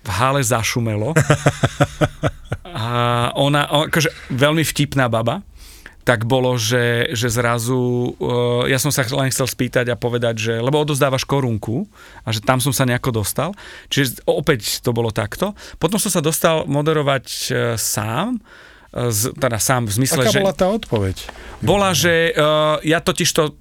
V hale zašumelo. A ona, akože veľmi vtipná baba, tak bolo, že, že zrazu, uh, ja som sa len chcel spýtať a povedať, že, lebo odozdávaš korunku a že tam som sa nejako dostal. Čiže opäť to bolo takto. Potom som sa dostal moderovať uh, sám, uh, z, teda sám v zmysle, Aká že... bola tá odpoveď? Bola, že uh, ja totiž to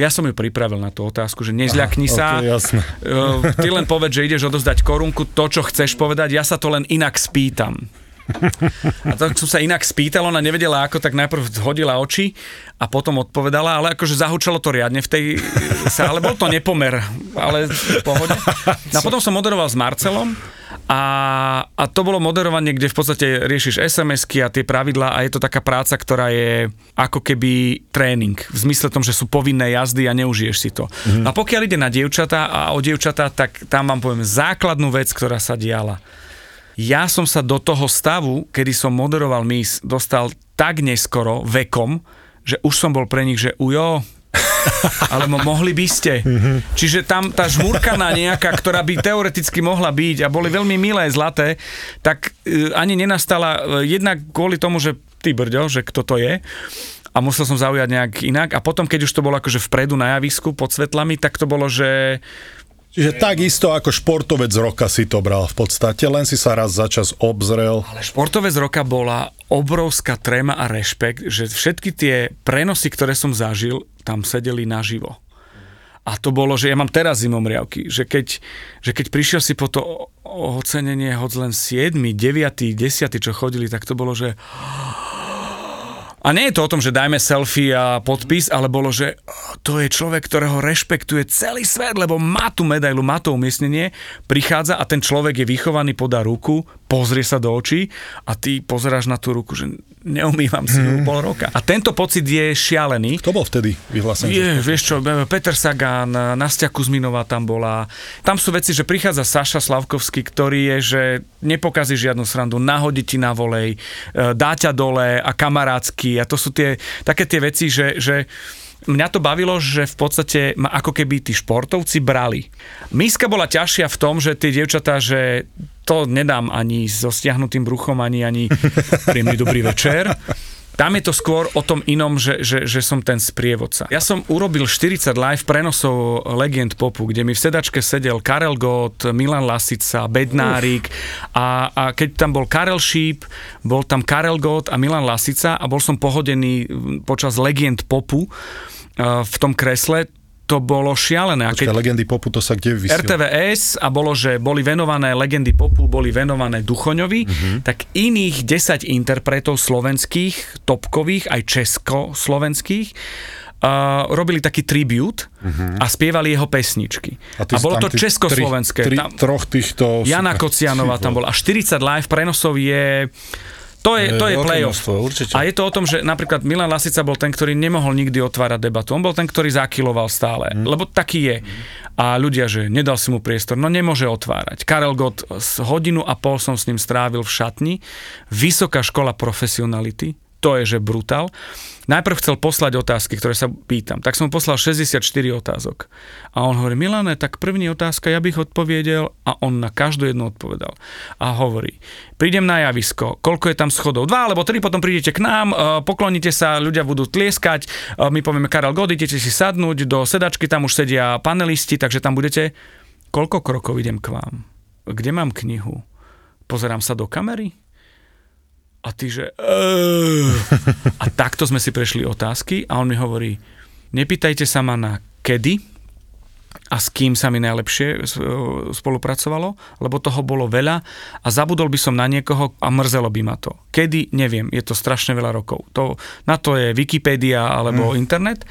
ja som ju pripravil na tú otázku, že nezľakni sa. ok, jasné. Uh, ty len povedz, že ideš odozdať korunku, to, čo chceš povedať, ja sa to len inak spýtam. A tak som sa inak spýtal, ona nevedela ako, tak najprv hodila oči a potom odpovedala, ale akože zahučalo to riadne v tej sále, bol to nepomer, ale v pohode. No a potom som moderoval s Marcelom a, a to bolo moderovanie, kde v podstate riešiš SMS-ky a tie pravidlá a je to taká práca, ktorá je ako keby tréning. V zmysle tom, že sú povinné jazdy a neužiješ si to. Mm. A pokiaľ ide na dievčatá a o dievčatá, tak tam vám poviem základnú vec, ktorá sa diala. Ja som sa do toho stavu, kedy som moderoval Miss, dostal tak neskoro vekom, že už som bol pre nich, že ujo, alebo mohli by ste. Čiže tam tá žmurkaná nejaká, ktorá by teoreticky mohla byť a boli veľmi milé, zlaté, tak e, ani nenastala e, jednak kvôli tomu, že ty brďo, že kto to je a musel som zaujať nejak inak a potom, keď už to bolo akože vpredu na javisku pod svetlami, tak to bolo, že Čiže takisto ako športovec roka si to bral v podstate, len si sa raz za čas obzrel. Ale športovec roka bola obrovská tréma a rešpekt, že všetky tie prenosy, ktoré som zažil, tam sedeli naživo. A to bolo, že ja mám teraz zimomriavky, že keď, že keď prišiel si po to ocenenie hoď len 7, 9, 10, čo chodili, tak to bolo, že a nie je to o tom, že dajme selfie a podpis, ale bolo, že to je človek, ktorého rešpektuje celý svet, lebo má tú medailu, má to umiestnenie, prichádza a ten človek je vychovaný, podá ruku, pozrie sa do očí a ty pozeráš na tú ruku, že neumývam si ju pol roka. A tento pocit je šialený. Kto bol vtedy vyhlásený? Je, vieš čo, Peter Sagan, Nastia Kuzminová tam bola. Tam sú veci, že prichádza Saša Slavkovský, ktorý je, že nepokazí žiadnu srandu, nahodí ti na volej, e, dá ťa dole a kamarátsky. A to sú tie, také tie veci, že, že mňa to bavilo, že v podstate ma ako keby tí športovci brali. Miska bola ťažšia v tom, že tie dievčatá, že to nedám ani so stiahnutým bruchom, ani, ani príjemný dobrý večer. Tam je to skôr o tom inom, že, že, že som ten sprievodca. Ja som urobil 40 live prenosov Legend Popu, kde mi v sedačke sedel Karel Gott, Milan Lasica, Bednárik a, a keď tam bol Karel Šíp, bol tam Karel Gott a Milan Lasica a bol som pohodený počas Legend Popu uh, v tom kresle, to bolo šialené. Počkaj, legendy popu, to sa kde vysiela? RTVS a bolo, že boli venované legendy popu, boli venované Duchoňovi, uh-huh. tak iných 10 interpretov slovenských, topkových, aj československých, uh, robili taký tribute uh-huh. a spievali jeho pesničky. A, a bolo to československé. Tri, tri, tam, troch týchto... Jana Kocianová tam bola. A 40 live prenosov je... To je, to je playoff. určite. A je to o tom, že napríklad Milan Lasica bol ten, ktorý nemohol nikdy otvárať debatu. On bol ten, ktorý zakiloval stále. Mhm. Lebo taký je. A ľudia, že nedal si mu priestor, no nemôže otvárať. Karel Gott, hodinu a pol som s ním strávil v šatni. Vysoká škola profesionality, to je, že brutál. Najprv chcel poslať otázky, ktoré sa pýtam. Tak som poslal 64 otázok. A on hovorí, Milane, tak první otázka, ja bych odpovedel a on na každú jednu odpovedal. A hovorí, prídem na javisko, koľko je tam schodov? Dva alebo tri, potom prídete k nám, e, pokloníte sa, ľudia budú tlieskať, e, my povieme Karel God, idete si sadnúť, do sedačky tam už sedia panelisti, takže tam budete. Koľko krokov idem k vám? Kde mám knihu? Pozerám sa do kamery? A ty, že... A takto sme si prešli otázky a on mi hovorí, nepýtajte sa ma na kedy a s kým sa mi najlepšie s- spolupracovalo, lebo toho bolo veľa a zabudol by som na niekoho a mrzelo by ma to. Kedy, neviem, je to strašne veľa rokov. To, na to je Wikipédia alebo mm. internet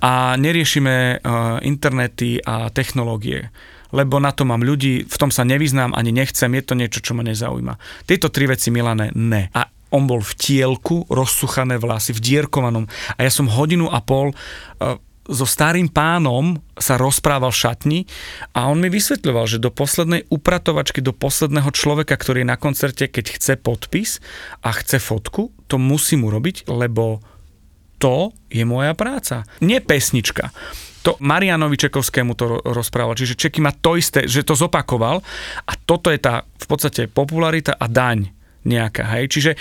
a neriešime uh, internety a technológie lebo na to mám ľudí, v tom sa nevyznám ani nechcem, je to niečo, čo ma nezaujíma. Tieto tri veci, Milane, ne. A on bol v tielku, rozsuchané vlasy, v dierkovanom a ja som hodinu a pol uh, so starým pánom sa rozprával v šatni a on mi vysvetľoval, že do poslednej upratovačky, do posledného človeka, ktorý je na koncerte, keď chce podpis a chce fotku, to musím urobiť, lebo to je moja práca. Nie pesnička. To Marianovi Čekovskému to ro- rozprával, čiže Čeky má to isté, že to zopakoval a toto je tá v podstate popularita a daň nejaká, hej, čiže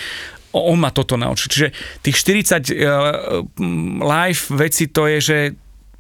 on ma toto naučil. Čiže tých 40 uh, live veci to je, že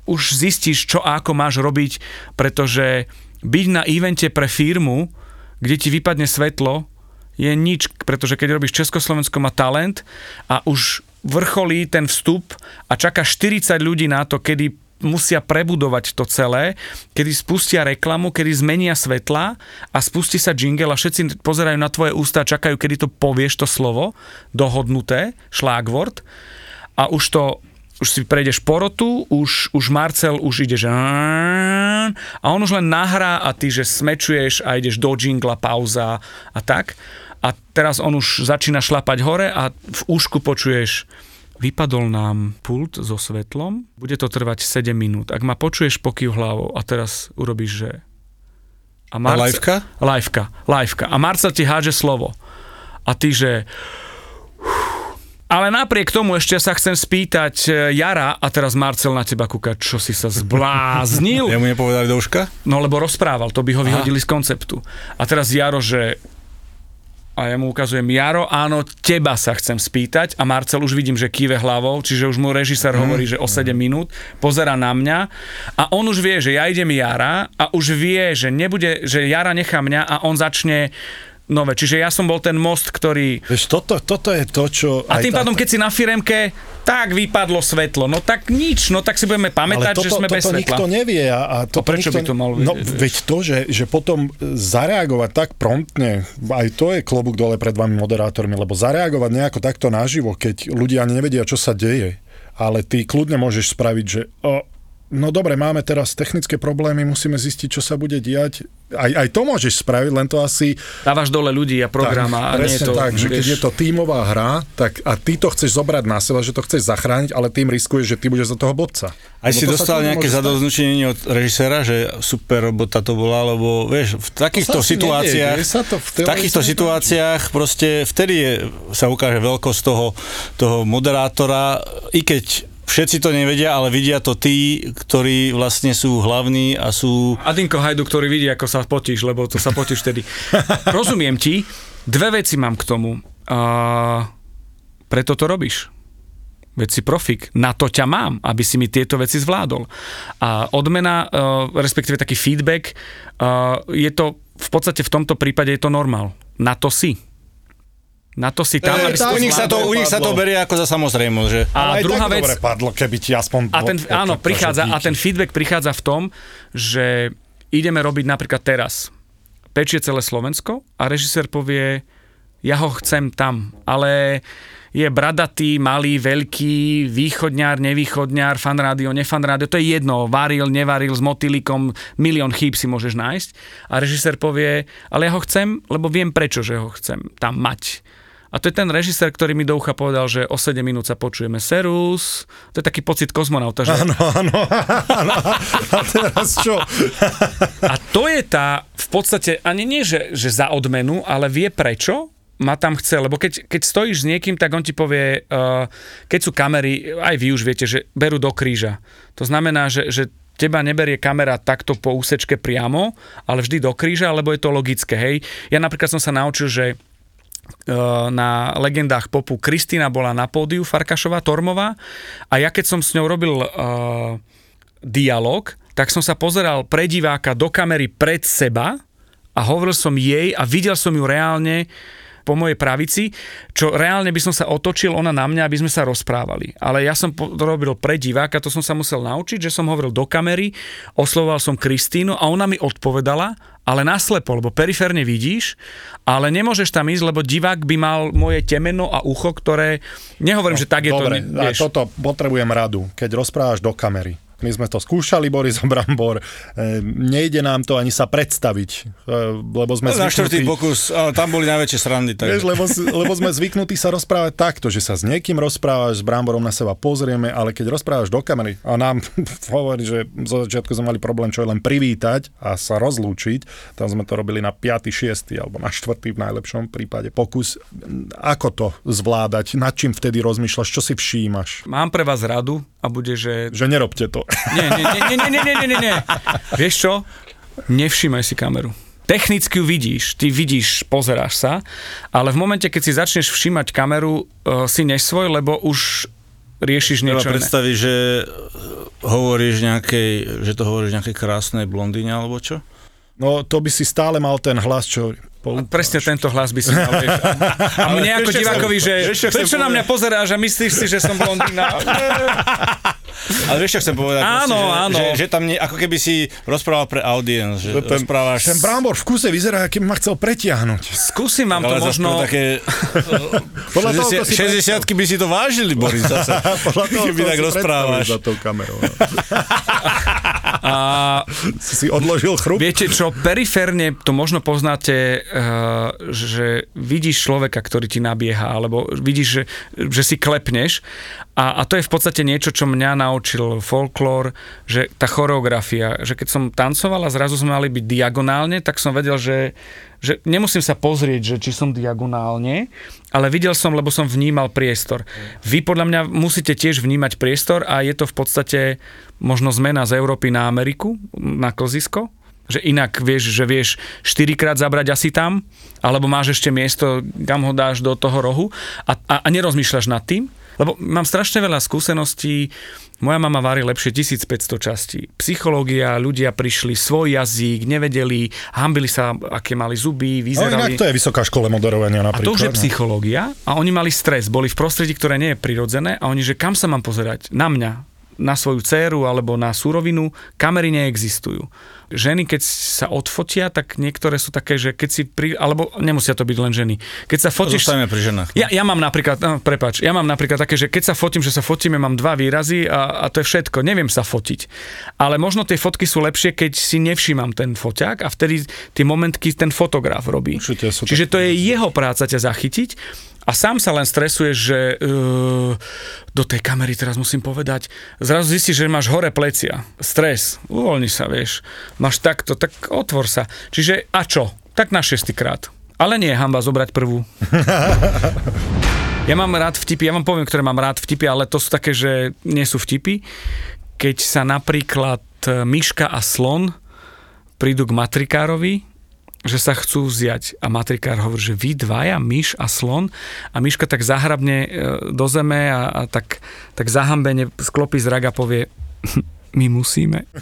už zistíš, čo a ako máš robiť, pretože byť na evente pre firmu, kde ti vypadne svetlo, je nič, pretože keď robíš Československo má talent a už vrcholí ten vstup a čaká 40 ľudí na to, kedy musia prebudovať to celé, kedy spustia reklamu, kedy zmenia svetla a spustí sa jingle a všetci pozerajú na tvoje ústa a čakajú, kedy to povieš to slovo, dohodnuté, šlágvort a už to už si prejdeš porotu, už, už Marcel už ide, že a on už len nahrá a ty, že smečuješ a ideš do jingla, pauza a tak. A teraz on už začína šlapať hore a v úšku počuješ vypadol nám pult so svetlom, bude to trvať 7 minút. Ak ma počuješ pokyv hlavou a teraz urobíš, že... A, liveka? Liveka, liveka. A Marcel ti háže slovo. A ty, že... Ale napriek tomu ešte sa chcem spýtať e, Jara, a teraz Marcel na teba kúka, čo si sa zbláznil. Ja mu nepovedali do uška? No lebo rozprával, to by ho vyhodili z konceptu. A teraz Jaro, že a ja mu ukazujem, Jaro, áno, teba sa chcem spýtať. A Marcel už vidím, že kýve hlavou, čiže už mu režisér hovorí, že o 7 minút, pozera na mňa. A on už vie, že ja idem Jara a už vie, že nebude, že Jara nechá mňa a on začne nové. Čiže ja som bol ten most, ktorý... Vieš, toto, toto je to, čo... A tým pádom, keď si na firemke, tak vypadlo svetlo. No tak nič, no tak si budeme pamätať, toto, že sme bez toto svetla. nikto nevie. A, a toto prečo nikto, by to mal No, vedieť? veď to, že, že potom zareagovať tak promptne, aj to je klobúk dole pred vami moderátormi, lebo zareagovať nejako takto naživo, keď ľudia nevedia, čo sa deje, ale ty kľudne môžeš spraviť, že o, no dobre, máme teraz technické problémy, musíme zistiť, čo sa bude diať. Aj, aj to môžeš spraviť, len to asi... Dávaš dole ľudí a program a nie je to... tak, že keď je to tímová hra, tak a ty to chceš zobrať na seba, že to chceš zachrániť, ale tým riskuješ, že ty budeš za toho blbca. Aj si dostal nejaké zadoznčenie od režiséra, že super robota to bola, lebo vieš, v takýchto situáciách, nedieje, sa to v v takýchto situáciách proste vtedy je, sa ukáže veľkosť toho, toho moderátora, i keď všetci to nevedia, ale vidia to tí, ktorí vlastne sú hlavní a sú... Adinko Hajdu, ktorý vidí, ako sa potíš, lebo to sa potíš vtedy. Rozumiem ti, dve veci mám k tomu. Uh, preto to robíš. Veď si profik, na to ťa mám, aby si mi tieto veci zvládol. A odmena, uh, respektíve taký feedback, uh, je to v podstate v tomto prípade je to normál. Na to si. Na to si tam, aby si u, nich sa to, u nich sa to berie ako za samozrejmosť, že... A aj druhá tak vec, dobre padlo, keby ti aspoň... a ten, bol- áno, prichádza, a ten feedback prichádza v tom, že ideme robiť napríklad teraz. Pečie celé Slovensko a režisér povie, ja ho chcem tam, ale je bradatý, malý, veľký, východňár, nevýchodňár, fan rádio, nefan rádio, to je jedno, varil, nevaril, s motýlikom, milión chýb si môžeš nájsť. A režisér povie, ale ja ho chcem, lebo viem prečo, že ho chcem tam mať. A to je ten režisér, ktorý mi do ucha povedal, že o 7 minút sa počujeme Serus. To je taký pocit kozmonauta, že Áno, áno, áno. A teraz čo? A to je tá, v podstate, ani nie, že, že za odmenu, ale vie prečo ma tam chce, lebo keď, keď stojíš s niekým, tak on ti povie, uh, keď sú kamery, aj vy už viete, že berú do kríža. To znamená, že, že teba neberie kamera takto po úsečke priamo, ale vždy do kríža, lebo je to logické, hej. Ja napríklad som sa naučil, že na legendách popu Kristina bola na pódiu, Farkašová, Tormová. A ja keď som s ňou robil uh, dialog, tak som sa pozeral pre diváka do kamery pred seba a hovoril som jej a videl som ju reálne po mojej pravici, čo reálne by som sa otočil ona na mňa, aby sme sa rozprávali. Ale ja som to robil pre diváka, to som sa musel naučiť, že som hovoril do kamery, oslovoval som Kristínu a ona mi odpovedala, ale naslepo, lebo periférne vidíš, ale nemôžeš tam ísť, lebo divák by mal moje temeno a ucho, ktoré, nehovorím, že tak je Dobre, to, vieš, toto potrebujem radu. Keď rozprávaš do kamery. My sme to skúšali, Boris Brambor. E, nejde nám to ani sa predstaviť, e, lebo sme Na štvrtý zvyknutí... pokus, ale tam boli najväčšie srandy. Vieš, Takže. lebo, lebo sme zvyknutí sa rozprávať takto, že sa s niekým rozprávaš, s Bramborom na seba pozrieme, ale keď rozprávaš do kamery a nám hovorí, že zo začiatku sme mali problém čo je len privítať a sa rozlúčiť, tam sme to robili na 5., 6. alebo na 4. v najlepšom prípade pokus. Ako to zvládať? Nad čím vtedy rozmýšľaš? Čo si všímaš? mám pre vás radu a bude, že Že nerobte to. Nie, nie, nie, nie, nie, nie, nie, nie, nie. Vieš čo? Nevšímaj si kameru. Technicky ju vidíš, ty vidíš, pozeráš sa, ale v momente, keď si začneš všímať kameru, uh, si nesvoj, lebo už riešiš niečo iné. predstaviť, že hovoríš nejakej, že to hovoríš nejakej krásnej blondíne alebo čo? No to by si stále mal ten hlas, čo... A Presne tento hlas by si mal, vieš. A mne ako divákovi, že prečo na mňa pozeráš a myslíš si, že som blondína? Ale vieš, čo chcem povedať? Áno, proste, že, áno. Že, že tam nie, ako keby si rozprával pre audience, že ten, rozprávaš... ten Brambor v kuse vyzerá, aký ma chcel pretiahnuť. Skúsim vám to ale zase možno... také... Podľa toho, ako si 60 by si to vážili, Boris, zase. Podľa toho, keby tak si rozprávaš. Za tou kamerou. no. A Si odložil chrup? Viete čo, periférne to možno poznáte, že vidíš človeka, ktorý ti nabieha, alebo vidíš, že, že si klepneš A, a to je v podstate niečo, čo mňa naučil folklór, že tá choreografia, že keď som tancoval a zrazu sme mali byť diagonálne, tak som vedel, že, že nemusím sa pozrieť, že či som diagonálne, ale videl som, lebo som vnímal priestor. Vy podľa mňa musíte tiež vnímať priestor a je to v podstate možno zmena z Európy na Ameriku, na klzisko, že inak vieš, že vieš štyrikrát zabrať asi tam, alebo máš ešte miesto, kam ho dáš do toho rohu a, a, a nerozmýšľaš nad tým, lebo mám strašne veľa skúseností, moja mama varí lepšie 1500 častí. Psychológia, ľudia prišli, svoj jazyk, nevedeli, hambili sa, aké mali zuby, No vyzerali. inak to je vysoká škola moderovania A napríklad. to už je no. psychológia a oni mali stres, boli v prostredí, ktoré nie je prirodzené a oni, že kam sa mám pozerať? Na mňa, na svoju dceru alebo na surovinu, kamery neexistujú. Ženy, keď sa odfotia, tak niektoré sú také, že keď si pri... Alebo nemusia to byť len ženy. Keď sa fotíš... Zostaneme pri ženách. Ja, ja mám napríklad, no, prepač, ja mám napríklad také, že keď sa fotím, že sa fotíme, mám dva výrazy a, a to je všetko, neviem sa fotiť. Ale možno tie fotky sú lepšie, keď si nevšímam ten foťák a vtedy tie momentky ten fotograf robí. Čiže to je jeho práca ťa zachytiť a sám sa len stresuješ, že uh, do tej kamery teraz musím povedať, zrazu zistíš, že máš hore plecia. Stres, uvoľni sa, vieš. Máš takto, tak otvor sa. Čiže a čo? Tak na šestýkrát. Ale nie je hamba zobrať prvú. Ja mám rád vtipy, ja vám poviem, ktoré mám rád vtipy, ale to sú také, že nie sú vtipy. Keď sa napríklad e, myška a slon prídu k matrikárovi, že sa chcú vziať. A matrikár hovorí, že vy dvaja, myš a slon. A myška tak zahrabne e, do zeme a, a tak, tak zahambene sklopí zrak a povie, my musíme.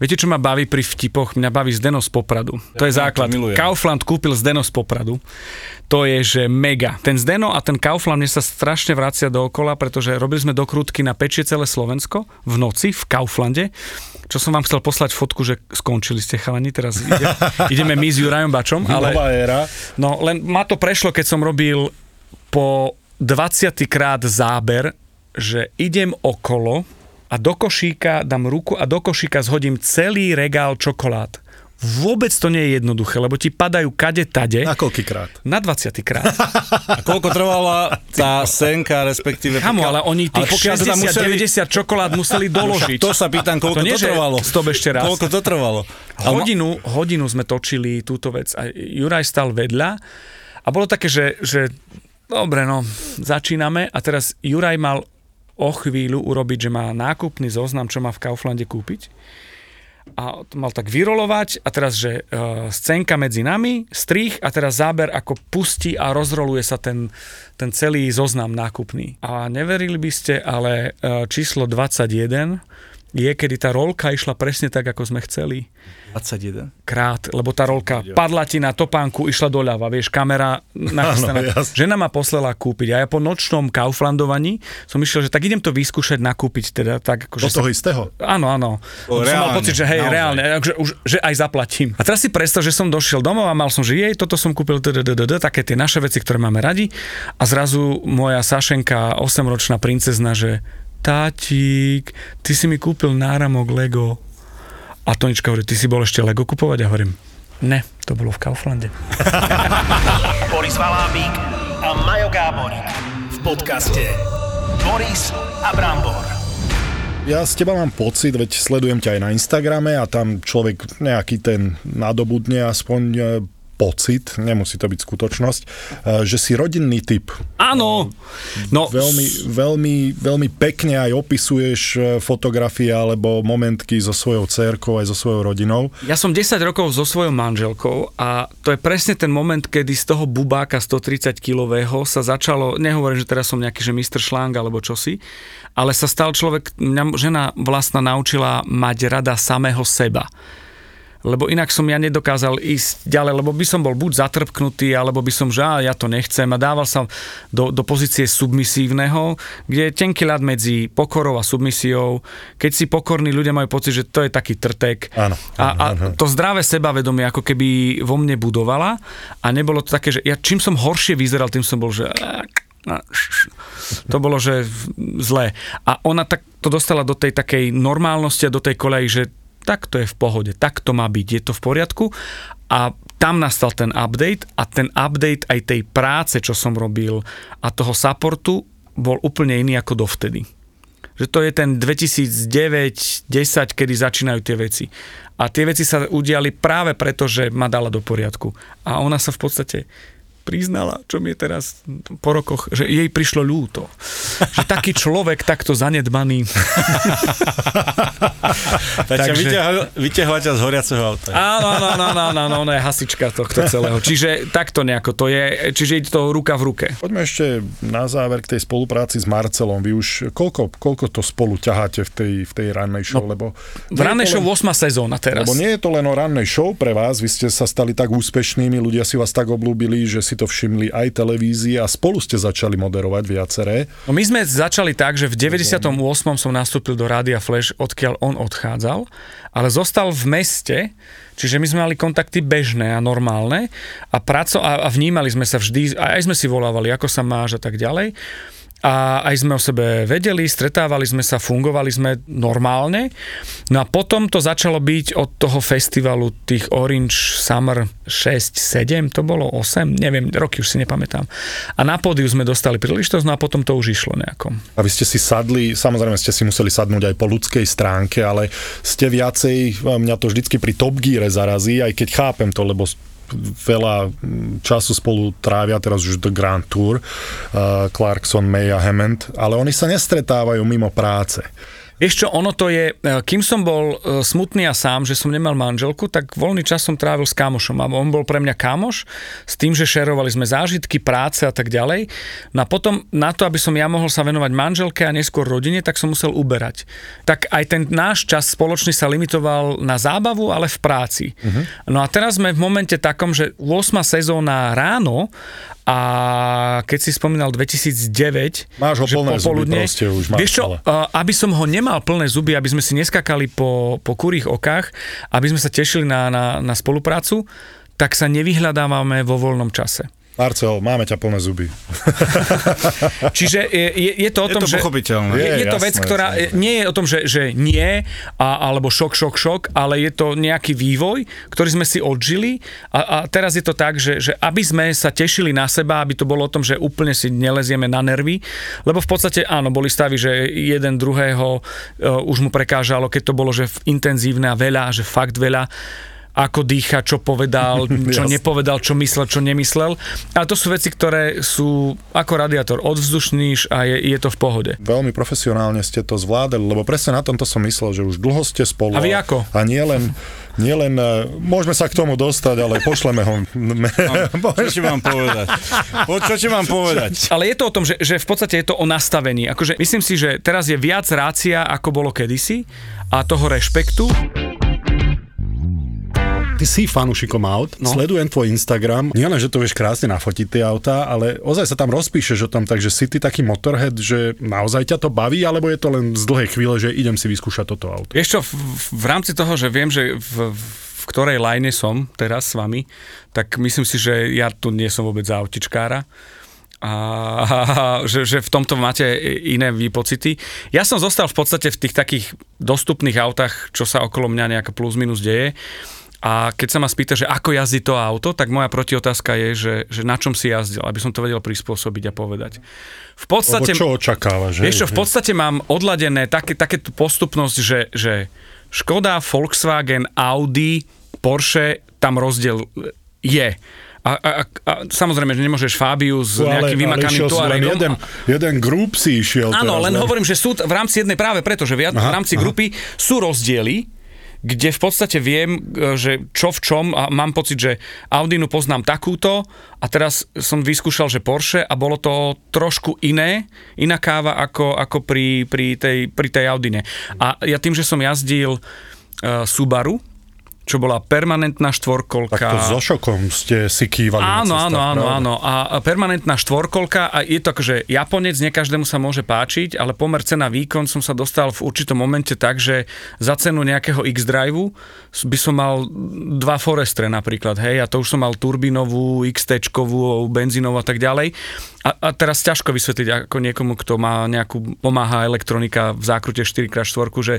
Viete, čo ma baví pri vtipoch? Mňa baví Zdeno z Popradu. To je základ. Kaufland kúpil Zdeno z Popradu. To je, že mega. Ten Zdeno a ten Kaufland mne sa strašne vracia dookola, pretože robili sme dokrutky na pečie celé Slovensko v noci v Kauflande. Čo som vám chcel poslať fotku, že skončili ste chalani, teraz ide, ideme my s Jurajom Bačom, ale... Nová éra. No len ma to prešlo, keď som robil po 20 krát záber, že idem okolo a do košíka dám ruku a do košíka zhodím celý regál čokolád. Vôbec to nie je jednoduché, lebo ti padajú kade tade. Na koľkýkrát? Na 20 krát. A koľko trvala tá senka, respektíve... Kamo, ale oni Ale tých teda 60, museli- 90 čokolád museli doložiť. To sa pýtam, koľko To to, nie, že trvalo. stop ešte raz. Koľko to trvalo. Ale Hodinu, hodinu sme točili túto vec a Juraj stal vedľa a bolo také, že, že dobre, no, začíname a teraz Juraj mal o chvíľu urobiť, že má nákupný zoznam, čo má v Kauflande kúpiť a to mal tak vyrolovať a teraz, že uh, scénka medzi nami, strich a teraz záber, ako pustí a rozroluje sa ten, ten celý zoznam nákupný. A neverili by ste, ale uh, číslo 21 je, kedy tá rolka išla presne tak, ako sme chceli 21. krát, lebo tá rolka padla ti na topánku, išla doľava, vieš, kamera nachystaná. Žena ma poslala kúpiť a ja po nočnom kauflandovaní som išiel, že tak idem to vyskúšať nakúpiť, teda tak Do ako, že toho sa- istého? Áno, áno. O, som mal pocit, že hej, naozaj. reálne, že, už, že aj zaplatím. A teraz si predstav, že som došiel domov a mal som, že jej, toto som kúpil, také tie naše veci, ktoré máme radi. A zrazu moja Sašenka, 8-ročná princezna, že tátik, ty si mi kúpil náramok Lego. A Tonička hovorí, ty si bol ešte Lego kupovať? A hovorím, ne, to bolo v Kauflande. Boris Valábík a Majo Gáborík v podcaste Boris a Brambor. Ja z teba mám pocit, veď sledujem ťa aj na Instagrame a tam človek nejaký ten nadobudne aspoň e, pocit, nemusí to byť skutočnosť, e, že si rodinný typ. Áno! No, Veľmi, veľmi, veľmi pekne aj opisuješ e, fotografie alebo momentky so svojou cerkou aj so svojou rodinou. Ja som 10 rokov so svojou manželkou a to je presne ten moment, kedy z toho bubáka 130 kilového sa začalo, nehovorím, že teraz som nejaký, že Mr. Šláng alebo čosi, ale sa stal človek, mňa žena vlastná naučila mať rada samého seba. Lebo inak som ja nedokázal ísť ďalej, lebo by som bol buď zatrpknutý, alebo by som, že á, ja to nechcem a dával sa do, do pozície submisívneho, kde je tenký ľad medzi pokorou a submisiou. Keď si pokorní ľudia majú pocit, že to je taký trtek. Áno, A, a áno, áno. to zdravé sebavedomie ako keby vo mne budovala a nebolo to také, že ja čím som horšie vyzeral, tým som bol, že to bolo, že zlé. A ona tak to dostala do tej takej normálnosti a do tej koleji, že tak to je v pohode, tak to má byť, je to v poriadku. A tam nastal ten update a ten update aj tej práce, čo som robil a toho supportu bol úplne iný ako dovtedy. Že to je ten 2009-10, kedy začínajú tie veci. A tie veci sa udiali práve preto, že ma dala do poriadku. A ona sa v podstate priznala, čo mi je teraz po rokoch, že jej prišlo ľúto. Že taký človek takto zanedbaný. Takže Takže- vyťahol- vyťahovať ťa z horiaceho auta. Áno, áno, áno, áno, áno, ona je hasička tohto celého. Čiže takto nejako to je, čiže ide to ruka v ruke. Poďme ešte na záver k tej spolupráci s Marcelom. Vy už koľko, koľko to spolu ťaháte v tej, v tej rannej show? No, lebo V rannej show 8. sezóna teraz. Lebo nie je to len o rannej show pre vás, vy ste sa stali tak úspešnými, ľudia si vás tak oblúbili, že si to všimli aj televízie a spolu ste začali moderovať viaceré. No my sme začali tak, že v 98. som nastúpil do Rádia Flash, odkiaľ on odchádzal, ale zostal v meste, čiže my sme mali kontakty bežné a normálne a, praco- a, a vnímali sme sa vždy, a aj sme si volávali, ako sa máš a tak ďalej. A aj sme o sebe vedeli, stretávali sme sa, fungovali sme normálne. No a potom to začalo byť od toho festivalu tých Orange Summer 6, 7, to bolo 8, neviem, roky už si nepamätám. A na pódiu sme dostali príležitosť, no a potom to už išlo nejako. A vy ste si sadli, samozrejme ste si museli sadnúť aj po ľudskej stránke, ale ste viacej, mňa to vždycky pri Top Gear zarazí, aj keď chápem to, lebo veľa času spolu trávia, teraz už The Grand Tour, uh, Clarkson, May a Hammond, ale oni sa nestretávajú mimo práce. Vieš čo, ono to je, e, kým som bol e, smutný a sám, že som nemal manželku, tak voľný čas som trávil s kamošom a on bol pre mňa kamoš s tým, že šerovali sme zážitky, práce a tak ďalej. No a potom na to, aby som ja mohol sa venovať manželke a neskôr rodine, tak som musel uberať. Tak aj ten náš čas spoločný sa limitoval na zábavu, ale v práci. Uh-huh. No a teraz sme v momente takom, že 8. sezóna ráno a keď si spomínal 2009, Máš ho že plné zuby popoludne- proste už, máš Vieš čo, uh, aby som ho nemal plné zuby, aby sme si neskakali po, po kurých okách, aby sme sa tešili na, na, na spoluprácu, tak sa nevyhľadávame vo voľnom čase. Marcel, máme ťa plné zuby. Čiže je, je, je to o Je tom, to že... pochopiteľné. Je, Je, je to jasné, vec, ktorá jasné. nie je o tom, že, že nie, a, alebo šok, šok, šok, ale je to nejaký vývoj, ktorý sme si odžili a, a teraz je to tak, že, že aby sme sa tešili na seba, aby to bolo o tom, že úplne si nelezieme na nervy, lebo v podstate áno, boli stavy, že jeden druhého uh, už mu prekážalo, keď to bolo, že intenzívne a veľa, že fakt veľa ako dýcha, čo povedal, čo nepovedal, čo myslel, čo nemyslel. Ale to sú veci, ktoré sú ako radiátor odvzdušníš a je, je to v pohode. Veľmi profesionálne ste to zvládali, lebo presne na tomto som myslel, že už dlho ste spolu. A vy ako? A nie len, nie len eh, môžeme sa k tomu dostať, ale pošleme ho. Čo ti mám povedať? Po, čo ti mám povedať? Ale je to o tom, že, že v podstate je to o nastavení. Akože myslím si, že teraz je viac rácia, ako bolo kedysi a toho rešpektu. Ty si fanúšikom aut, no. sledujem tvoj Instagram. Nie len, že to vieš krásne nafotiť tie autá, ale ozaj sa tam rozpíšeš o tom, takže si ty taký motorhead, že naozaj ťa to baví, alebo je to len z dlhej chvíle, že idem si vyskúšať toto auto. Čo, v, v rámci toho, že viem, že v, v ktorej line som teraz s vami, tak myslím si, že ja tu nie som vôbec za autičkára a že, že v tomto máte iné výpocity. Ja som zostal v podstate v tých takých dostupných autách, čo sa okolo mňa nejaká plus minus deje. A keď sa ma spýta, že ako jazdí to auto, tak moja protiotázka je, že, že na čom si jazdil, aby som to vedel prispôsobiť a povedať. V podstate... Lebo čo očakávaš? Vieš čo, v podstate mám odladené také, také tú postupnosť, že, že Škoda, Volkswagen, Audi, Porsche, tam rozdiel je. A, a, a, a samozrejme, že nemôžeš Fabiu s nejakým vymakaným Touaregom. jeden, jeden group si išiel. Áno, teraz, len ne? hovorím, že sú v rámci jednej práve preto, že v Aha, rámci aha. grupy sú rozdiely, kde v podstate viem, e, že čo v čom a mám pocit, že Audinu poznám takúto a teraz som vyskúšal, že Porsche a bolo to trošku iné, iná káva ako, ako pri, pri, tej, pri tej Audine. A ja tým, že som jazdil uh, Subaru, čo bola permanentná štvorkolka. Tak to so šokom ste si kývali. Áno, cestách, áno, áno, áno. A permanentná štvorkolka a je to akože Japonec, nie každému sa môže páčiť, ale pomer cena výkon som sa dostal v určitom momente tak, že za cenu nejakého X-Drive by som mal dva Forestre napríklad, hej, a to už som mal turbinovú, XT-čkovú, benzínovú a tak ďalej. A, a teraz ťažko vysvetliť ako niekomu, kto má nejakú, pomáha elektronika v zákrute 4x4, že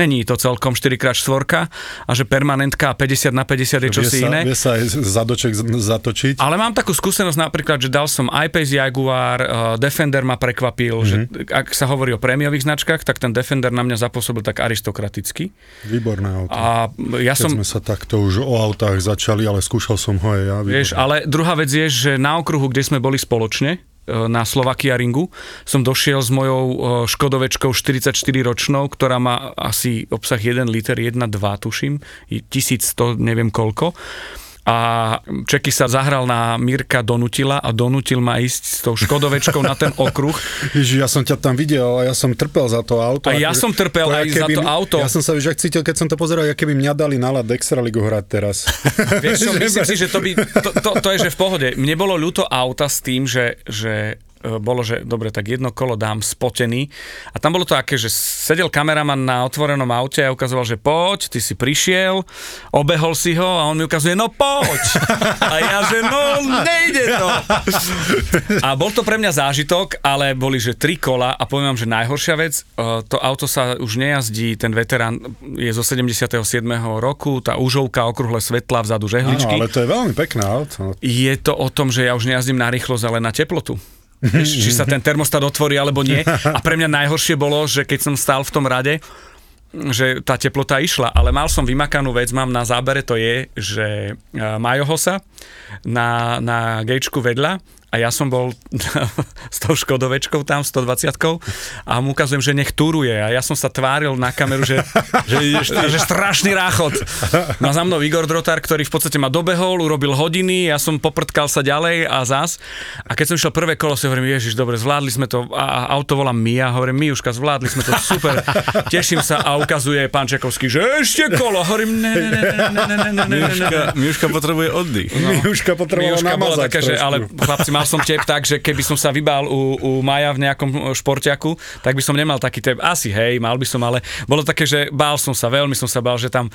není to celkom 4x4 a že permanentná a 50 na 50 je čosi vie sa, iné. Vie sa aj zadoček zatočiť. Ale mám takú skúsenosť napríklad, že dal som iPace Jaguar, uh, Defender ma prekvapil, mm-hmm. že ak sa hovorí o prémiových značkách, tak ten Defender na mňa zapôsobil tak aristokraticky. Výborné auto. A ja Keď som, sme sa takto už o autách začali, ale skúšal som ho aj ja. vieš, ale druhá vec je, že na okruhu, kde sme boli spoločne, na Slovakia Ringu, som došiel s mojou e, Škodovečkou 44 ročnou, ktorá má asi obsah 1 liter, 1,2 tuším, je 1100, neviem koľko. A Čeky sa zahral na Mirka Donutila a donutil ma ísť s tou Škodovečkou na ten okruh. Ježiš, ja som ťa tam videl a ja som trpel za to auto. A ja Akože- som trpel aj za keby to auto. Ja som sa už cítil, keď som to pozeral, aké by mňa dali na lad Extraligu hrať teraz. Vieš čo, myslím si, že to by, to, to, to je, že v pohode. Mne bolo ľúto auta s tým, že, že bolo, že dobre, tak jedno kolo dám spotený. A tam bolo to aké, že sedel kameraman na otvorenom aute a ukazoval, že poď, ty si prišiel, obehol si ho a on mi ukazuje, no poď. A ja, že no, nejde to. A bol to pre mňa zážitok, ale boli, že tri kola a poviem vám, že najhoršia vec, e, to auto sa už nejazdí, ten veterán je zo 77. roku, tá úžovka, okrúhle svetla, vzadu Áno, žehličky. ale to je veľmi pekné auto. Je to o tom, že ja už nejazdím na rýchlosť, ale na teplotu. Či sa ten termostat otvorí alebo nie. A pre mňa najhoršie bolo, že keď som stál v tom rade, že tá teplota išla, ale mal som vymakanú vec, mám na zábere, to je, že e, Majo Hosa na, na gejčku vedľa a ja som bol s tou Škodovečkou tam, 120 a mu ukazujem, že nech túruje a ja som sa tváril na kameru, že, že, ideš, že strašný ráchod. No a za mnou Igor Drotár, ktorý v podstate ma dobehol, urobil hodiny, ja som poprtkal sa ďalej a zas. A keď som išiel prvé kolo, si hovorím, ježiš, dobre, zvládli sme to, a a auto volám Mia, hovorím, Miuška, zvládli sme to, super, teším sa a ukazuje pán Čekovský, že ešte kolo, hovorím, ne, ne, ne, ne, ne, ne, ne, ne, ne. Miuška, Miuška potrebuje oddych. No. Miuška potrebovala Miuška bola také, že, ale chlapci, mal som tep tak, že keby som sa vybal u, u Maja v nejakom športiaku, tak by som nemal taký tep. Asi hej, mal by som, ale bolo také, že bál som sa, veľmi som sa bál, že tam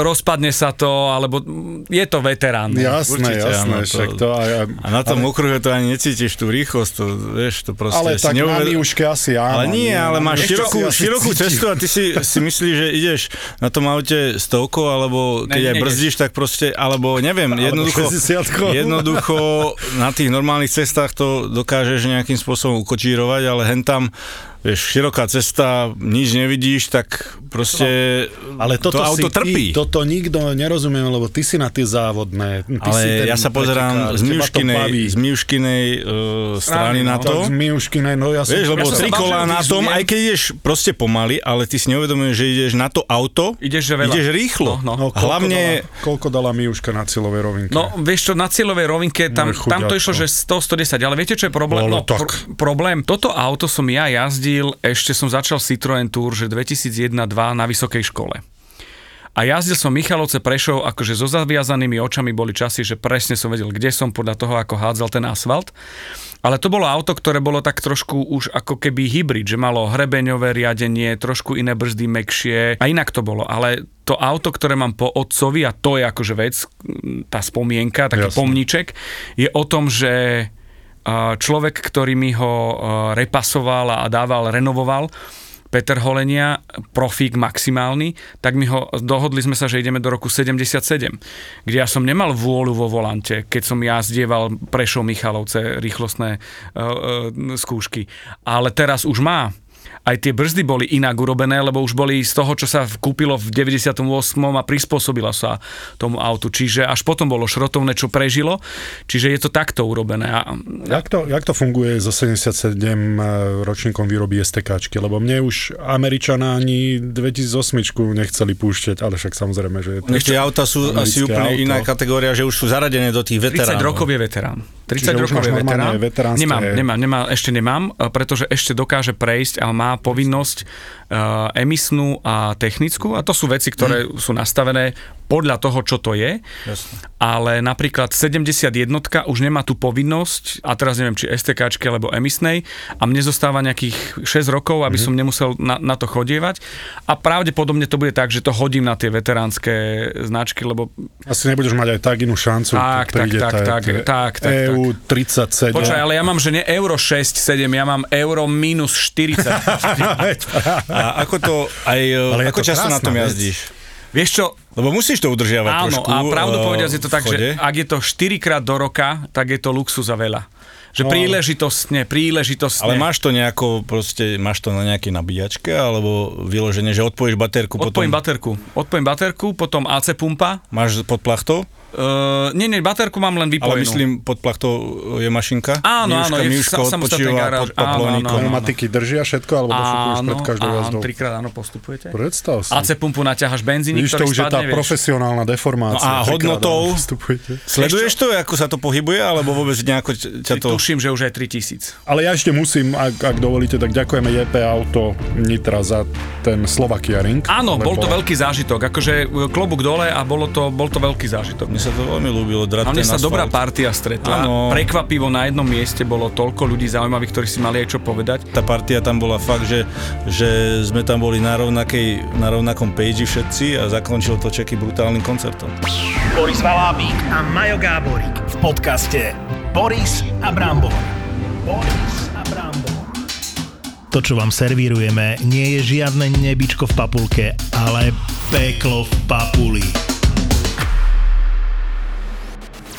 rozpadne sa to, alebo je to veterán. Jasné, Určite, jasné, áno, to- však to aj, aj, A na tom okruhe to ani necítiš tú rýchlosť, to, vieš, to proste ale tak na neuved- Miuške asi áno. Ale nie, ale na máš širokú, širokú cestu a ty si, si myslíš, že ideš na tom aute stovkou, alebo keď Ne, aj brzdíš, tak proste, alebo neviem, jednoducho, 60-kou. jednoducho na tých normálnych cestách to dokážeš nejakým spôsobom ukočírovať, ale hen tam vieš, široká cesta, nič nevidíš, tak proste Ale toto to auto si trpí. Ty, toto nikto nerozumie, lebo ty si na tie závodné. Ty si ale ten ja sa pozerám z Miuškinej, z Miuškinej uh, strany Strany, na no. to. Z Miuškinej, no ja som... Vieš, lebo Ja tri kolá na tom, aj keď ideš proste pomaly, ale ty si neuvedomuješ, že ideš na to auto, Ideš, že veľa. ideš rýchlo. No, No, no. koľko Hlavne, Dala, koľko dala Miuška na cieľovej rovinke? No, vieš čo, na cieľovej rovinke, tam, No, tam to išlo, že 100, 110, ale viete, čo je problém? Bolo No, tak. problém, toto auto som ja jazdil, ešte som začal Citroën Tour, že 2001-2 na vysokej škole. A jazdil som Michalovce Prešov, akože so zaviazanými očami boli časy, že presne som vedel, kde som podľa toho, ako hádzal ten asfalt. Ale to bolo auto, ktoré bolo tak trošku už ako keby hybrid, že malo hrebeňové riadenie, trošku iné brzdy, mekšie a inak to bolo. Ale to auto, ktoré mám po otcovi, a to je akože vec, tá spomienka, taký Jasne. pomníček, je o tom, že človek, ktorý mi ho a, repasoval a dával, renovoval, Peter Holenia, profík maximálny, tak my ho, dohodli sme sa, že ideme do roku 77, kde ja som nemal vôľu vo volante, keď som ja zdieval Prešov Michalovce rýchlostné uh, uh, skúšky. Ale teraz už má aj tie brzdy boli inak urobené, lebo už boli z toho, čo sa kúpilo v 98. a prispôsobila sa tomu autu. Čiže až potom bolo šrotovné, čo prežilo. Čiže je to takto urobené. A, Jak to, jak to funguje so 77 ročníkom výroby STKčky? Lebo mne už Američana ani 2008 nechceli púšťať, ale však samozrejme, že je to... tie auta sú asi úplne auto. iná kategória, že už sú zaradené do tých 30 veteránov. rokov je veterán. 30 Čiže rokov je veterán. Nemám, nemám, nemám, ešte nemám, e, pretože ešte dokáže prejsť a má povinnosť uh, emisnú a technickú a to sú veci, ktoré Hm. sú nastavené podľa toho, čo to je. Jasne. Ale napríklad 71 už nemá tú povinnosť, a teraz neviem, či STKčky alebo emisnej, a mne zostáva nejakých 6 rokov, aby som nemusel na, na to chodievať. A pravdepodobne to bude tak, že to hodím na tie veteránske značky, lebo Asi nebudeš mať aj tak inú šancu. Tak, tak, tá- tak, tie tak, tak, EU 37. Počkaj, ale ja mám, že nie euro 6, 7, ja mám euro minus 40. A ako to, aj, Ale je ako to často na tom vec. jazdíš? Vieš čo, Lebo musíš to udržiavať áno, trošku. a pravdu eh, povediac je to tak, že ak je to 4 krát do roka, tak je to luxus a veľa. Že No. príležitostne, príležitostne. Ale máš to nejako, proste, máš to na nejakej nabíjačke, alebo vyloženie, že odpojíš baterku, Odpojím potom baterku. Odpojím baterku, potom AC pumpa. máš pod plachtou, Uh, nie, nie, baterku mám len vypojenú. ale myslím, pod plachtou je mašinka. Áno, áno, je miuška sa- samostatná odpočíva garáž. Áno, áno, áno. Pneumatiky držia všetko, alebo dofúkuješ pred každou áno, jazdou? trikrát áno, postupujete. Predstav si. AC pumpu naťaháš benzínik, Vidíš, to už je tá vieš. profesionálna deformácia. No a hodnotou? Sleduješ to, ako sa to pohybuje, alebo vôbec nejako ťa to... Tuším, že už aj 3000. Ale ja ešte musím, ak, ak dovolíte, tak ďakujeme JP Auto Nitra za ten Slovakia Ring. Áno, bol to veľký zážitok. Akože e, klobúk dole a bolo to, bol to veľký zážitok. Mne sa to veľmi ľúbilo, A drať mne sa dobrá asfalt. partia stretla. Áno. Prekvapivo na jednom mieste bolo toľko ľudí zaujímavých, ktorí si mali aj čo povedať. Tá partia tam bola fakt, že, že sme tam boli na, rovnakej, na rovnakom page všetci a zakončil to Čeky brutálnym koncertom. Boris Valábík a Majo Gáborík v podcaste Boris a Brambor. Boris a Brambor. To, čo vám servírujeme, nie je žiadne nebičko v papulke, ale peklo v papuli.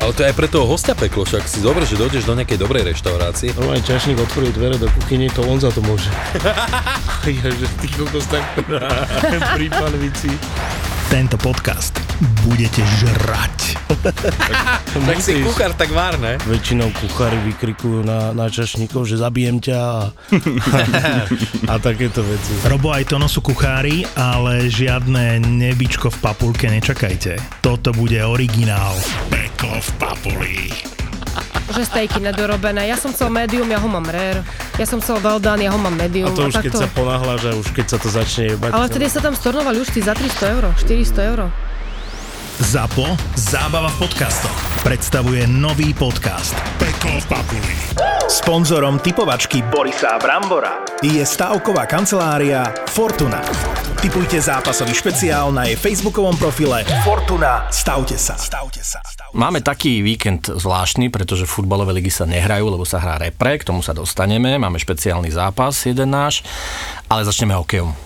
Ale to je aj pre toho hostia peklo, však si dobre, že dojdeš do nejakej dobrej reštaurácie. Normálne čašník otvoril dvere do kuchyne, to on za to môže. ja, že ty kokos tak pri panvici. Tento podcast budete žrať. Tak si kuchár, tak vár, ne? Väčšinou kuchári vykrikujú na, na čašníkov, že zabijem ťa a, a takéto veci. Robo aj Tono sú kuchári, ale žiadne nebičko v papulke nečakajte. Toto bude originál. Peklo v papuli. Že stejky nedorobené. Ja som chcel medium, ja ho mám rare. Ja som chcel well done, ja ho mám medium. A to už keď takto. sa ponáhľaš a už keď sa to začne jebať. Ale vtedy sa tam stornovali už za 300 eur, 400 eur. ZAPO Zábava v podcastoch predstavuje nový podcast Peklo v papuli. Sponzorom typovačky Borisa Brambora je stavková kancelária Fortuna. Typujte zápasový špeciál na jej facebookovom profile Fortuna. Stavte sa. Stavte sa. Máme taký víkend zvláštny, pretože futbalové ligy sa nehrajú, lebo sa hrá repre, k tomu sa dostaneme, máme špeciálny zápas, jeden náš, ale začneme hokejom.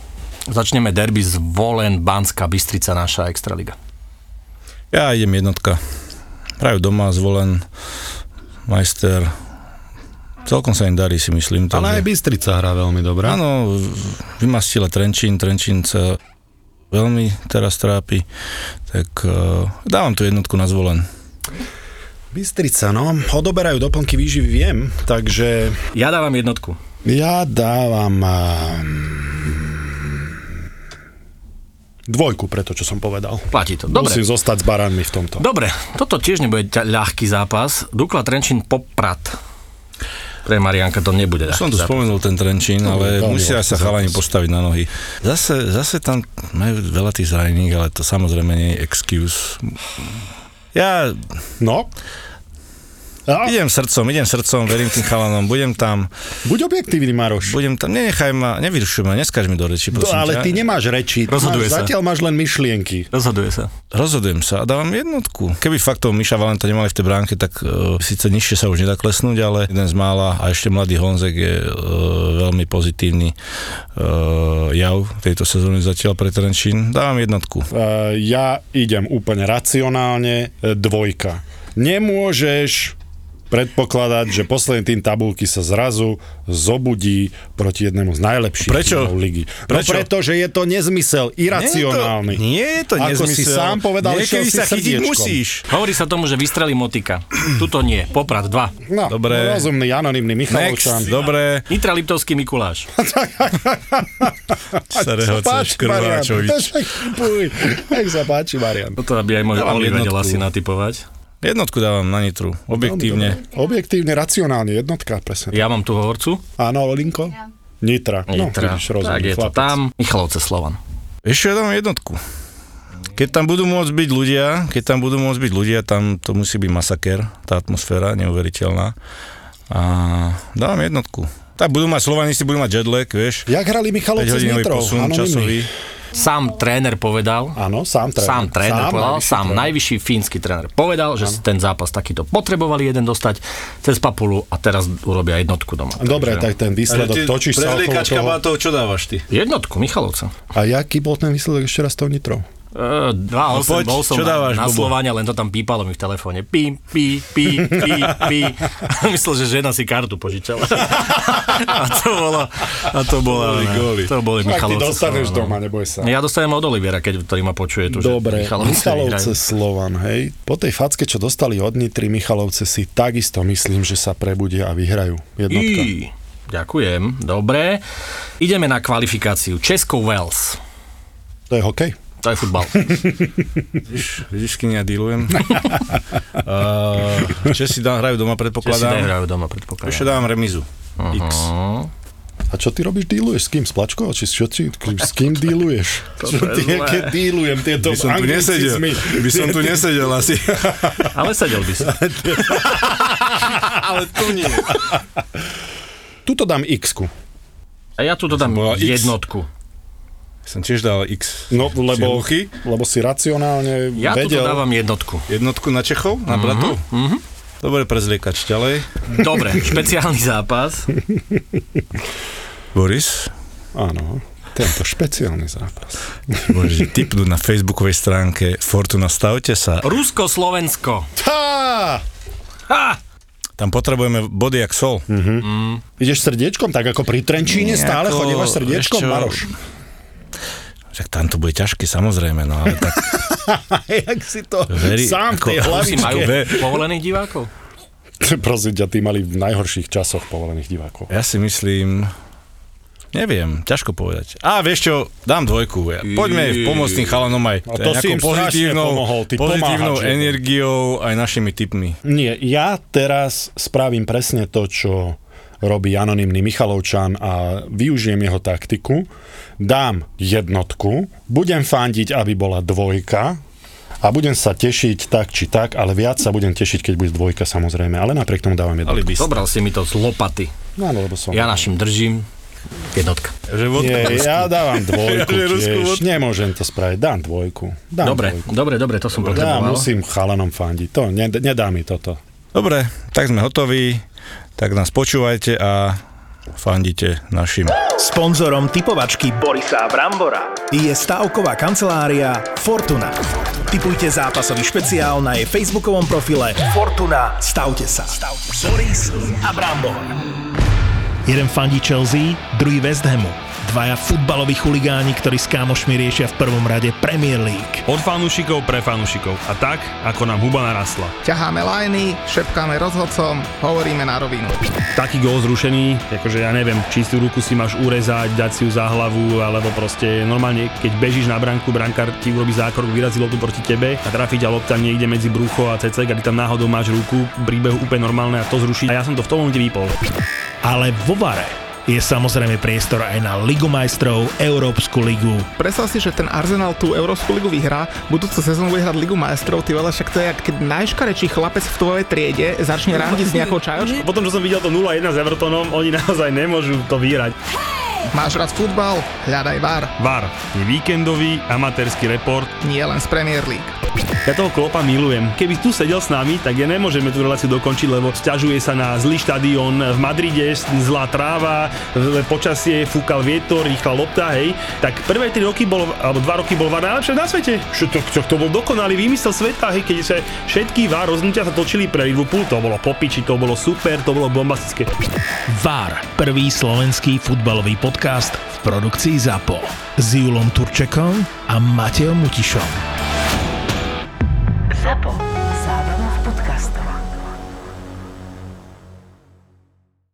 Začneme derby z Volen, Banská Bystrica, naša extraliga. Ja idem jednotka. Hrajú doma, zvolen, majster. Celkom sa im darí, si myslím. Ale aj Bystrica hrá veľmi dobre. Áno, vymastila Trenčín, Trenčín sa veľmi teraz trápi, tak uh, dávam tu jednotku na zvolen. Bystrica, no. Odoberajú doplnky výživy, viem. Takže Ja dávam jednotku. ja dávam... Um, dvojku pre to, čo som povedal. Platí to. Dobre. Musím zostať s baranmi v tomto. Dobre, toto tiež nebude ľahký zápas. Dukla Trenčín Poprat. Pre Marianka to nebude ľahký Som tu zápas. spomenul ten Trenčín, No, ale musia sa chalani postaviť na nohy. Zase, zase tam majú veľa tých zranených, ale to samozrejme nie je excuse. Ja No. A, idem srdcom, idem srdcom, verím tým chalanom, budem tam, buď objektívny, Maroš. budem tam, nenechaj ma, nevyrušuj ma, neskáž mi do reči, No, prosím ale ťa. ty nemáš reči. Rozhoduje máš, sa. Zatiaľ máš len myšlienky. Rozhoduje sa. Rozhodujem sa a dávam jednotku. Keby fakt toho Miša Valenta nemali v tej bránke, tak uh, síce nižšie sa už nedá klesnúť, ale jeden z mála a ešte mladý Honzek je uh, veľmi pozitívny uh, jav tejto sezóny zatiaľ pre Trenčín. Dávam jednotku. Uh, ja idem úplne racionálne, dvojka. Nemôžeš predpokladať, že posledný tým tabulky sa zrazu zobudí proti jednému z najlepších Prečo? tímov ligy. Prečo? No preto, že je to nezmysel, iracionálny. Nie je to, nie je to Ako si nezmysel. sám povedal, Niekedy si sa chytiť musíš. Hovorí sa tomu, že vystrelí motika. Tuto nie. Poprat 2. No, Dobre. rozumný, anonimný Next, Michalovčan. dobre. Nitra Liptovský Mikuláš. Sa rehoceš, Krváčovič. Nech sa páči, Marian. Toto by aj môj Oli vedel asi natypovať. Jednotku dávam na Nitru, objektívne. Objektívne, racionálne, jednotka, presne. Ja mám tu hovorcu. Áno, Olinko? Nitra. No, Nitra. vidíš, tak je to chlapec. tam. Michalovce Slovan. Ešte ja dávam jednotku. Keď tam budú môcť byť ľudia, keď tam budú môcť byť ľudia, tam to musí byť masaker, tá atmosféra neuveriteľná. A dávam jednotku. Tak budú mať Slovanisti, budú mať jetlag, vieš. Jak hrali 5 Michalovce s Nitrou? posun časový. Sám tréner povedal, Áno, sám tréner. sám tréner povedal, najvyšší sám tréner. najvyšší fínsky tréner povedal, že ten zápas takýto potrebovali jeden dostať cez papulu a teraz urobia jednotku doma. Dobre, Takže- tak ten výsledok, točíš sa okolo toho. batov, čo dávaš ty? Jednotku, Michalovca. A jaký bol ten výsledok ešte raz tou Nitrou? Uh, 2, No poď, 8, bol som čo na, dávaš, na? Slováňa, len to tam pípalo mi v telefóne. Pí, pí, pí, pí, pí. Myslel, že žena si kartu požičala. a to bolo, a to bola, Góly, góly. to boli Tak ty Michalovce. dostaneš Slovan. doma, neboj sa. Ja dostanem od Olivera, keď, ktorý ma počuje tu, Dobre, že Michalovce, Michalovce. Slovan, hej. Po tej facke, čo dostali od Nitry, Michalovce si takisto myslím, že sa prebudia a vyhrajú. Jednotka. Í, ďakujem, dobre. Ideme na kvalifikáciu. Česko-Wales. To je hokej? To je futbal. Vidíš, vidíš, kým ja dealujem? uh, Česi dá, hrajú doma, Česi predpokladám. nehrajú doma, Ešte predpokladám. dávam remizu. X. A čo ty robíš, dealuješ? S kým? S Plačkou? Či čo ti, s kým dealuješ? Čo ty, aké dealujem tieto By som tu nesedel. By som tu nesedel asi. Ale sedel by si. Ale tu nie. Tuto dám x A ja tu dodám jednotku. Som tiež dal X. No, lebo, hluchý? lebo si racionálne Ja tu vedel. dávam jednotku. Jednotku na Čechov? Na bratov? Dobre, prezliekač ďalej. Dobre, špeciálny zápas. Boris? Áno, tento špeciálny zápas. Môžete tipnúť na facebookovej stránke Fortuna Stavte sa. Rusko-Slovensko. Tá! Ha! Tam potrebujeme body jak sol. Ideš srdiečkom, tak ako pri Trenčíne stále Nejako, chodívaš srdiečkom? Maroš. Však tam to bude ťažké, samozrejme, no ale tak Jak si to Veri- sám v ako- tej majú hlavičke. Ve- povolených divákov? Prosím ťa, tí mali v najhorších časoch povolených divákov. ja si myslím, neviem, ťažko povedať. A vieš čo, dám dvojku. Ja. Poďme pomôcť tým chalanom aj A to si im pozitívnou, pomohol, ty pozitívnou pomáhač, energiou aj našimi tipmi. Nie, ja teraz spravím presne to, čo robí anonymný Michalovčan a využijem jeho taktiku. Dám jednotku, budem fandiť, aby bola dvojka a budem sa tešiť tak či tak, ale viac sa budem tešiť, keď bude dvojka samozrejme, ale napriek tomu dávam jednotku. Alibist. Zobral si mi to z lopaty. No, áno, lebo som... Ja našim držím. Jednotka. Že vodka Nie, ja dávam dvojku Ja, tiež. Nemôžem to spraviť. Dám dvojku. Dám Dobre, Dvojku. dobre, dobre, to som Ja potreboval. musím chalanom fandiť. To, ne, nedá mi toto. Dobre, tak sme hotoví, tak nás počúvajte a fandite našim. Sponzorom typovačky Borisa Brambora je stavková kancelária Fortuna. Typujte zápasový špeciál na jej facebookovom profile Fortuna. Stavte sa. Boris a Brambor. Jeden fandí Chelsea, druhý West Hamu. Dvaja futbaloví chuligáni, ktorí s kámošmi riešia v prvom rade Premier League. Od fanúšikov pre fanúšikov. A tak, ako nám huba narastla. Ťaháme lajny, šepkáme rozhodcom, hovoríme na rovinu. Taký gól zrušený, akože ja neviem, čistú ruku si máš urezať, dať si ju za hlavu, alebo proste normálne, keď bežíš na branku, brankár ti urobí zákrok, vyrazí loptu proti tebe a trafi ťa lopta niekde medzi brucho a cecek a ty tam náhodou máš ruku, príbehu úplne normálne a to zruší. A ja som to v tom momente vypol. Ale vo Vare je samozrejme priestor aj na Ligu majstrov, Európsku ligu. Predstav si, že ten Arsenal tú Európsku ligu vyhrá, budúcu sezónu bude hrať Ligu majstrov, ty veľa, však to je, keď najškarečší chlapec v tvojej triede začne randiť s nejakou čajočkou. Potom, čo som videl to 0-1 s Evertonom, oni naozaj nemôžu to vyhrať. Máš rád futbal? Hľadaj VAR. VAR je víkendový amatérsky report. Nie len z Premier League. Ja toho klopa milujem. Keby tu sedel s nami, tak ja nemôžeme tú reláciu dokončiť, lebo sťažuje sa na zlý štadión v Madride, zlá tráva, počasie, fúkal vietor, rýchla lopta, hej. Tak prvé 3 roky bol, alebo 2 roky bol VAR najlepšie na svete. Čo to, to, to bol dokonalý výmysel sveta, hej, keď sa všetky VAR rozhodnutia sa točili pre Liverpool, to bolo popiči, to bolo super, to bolo bombastické. VAR, prvý slovenský futbalový podcast podcast v produkcii ZAPO s Julom Turčekom a Matejom Mutišom. ZAPO.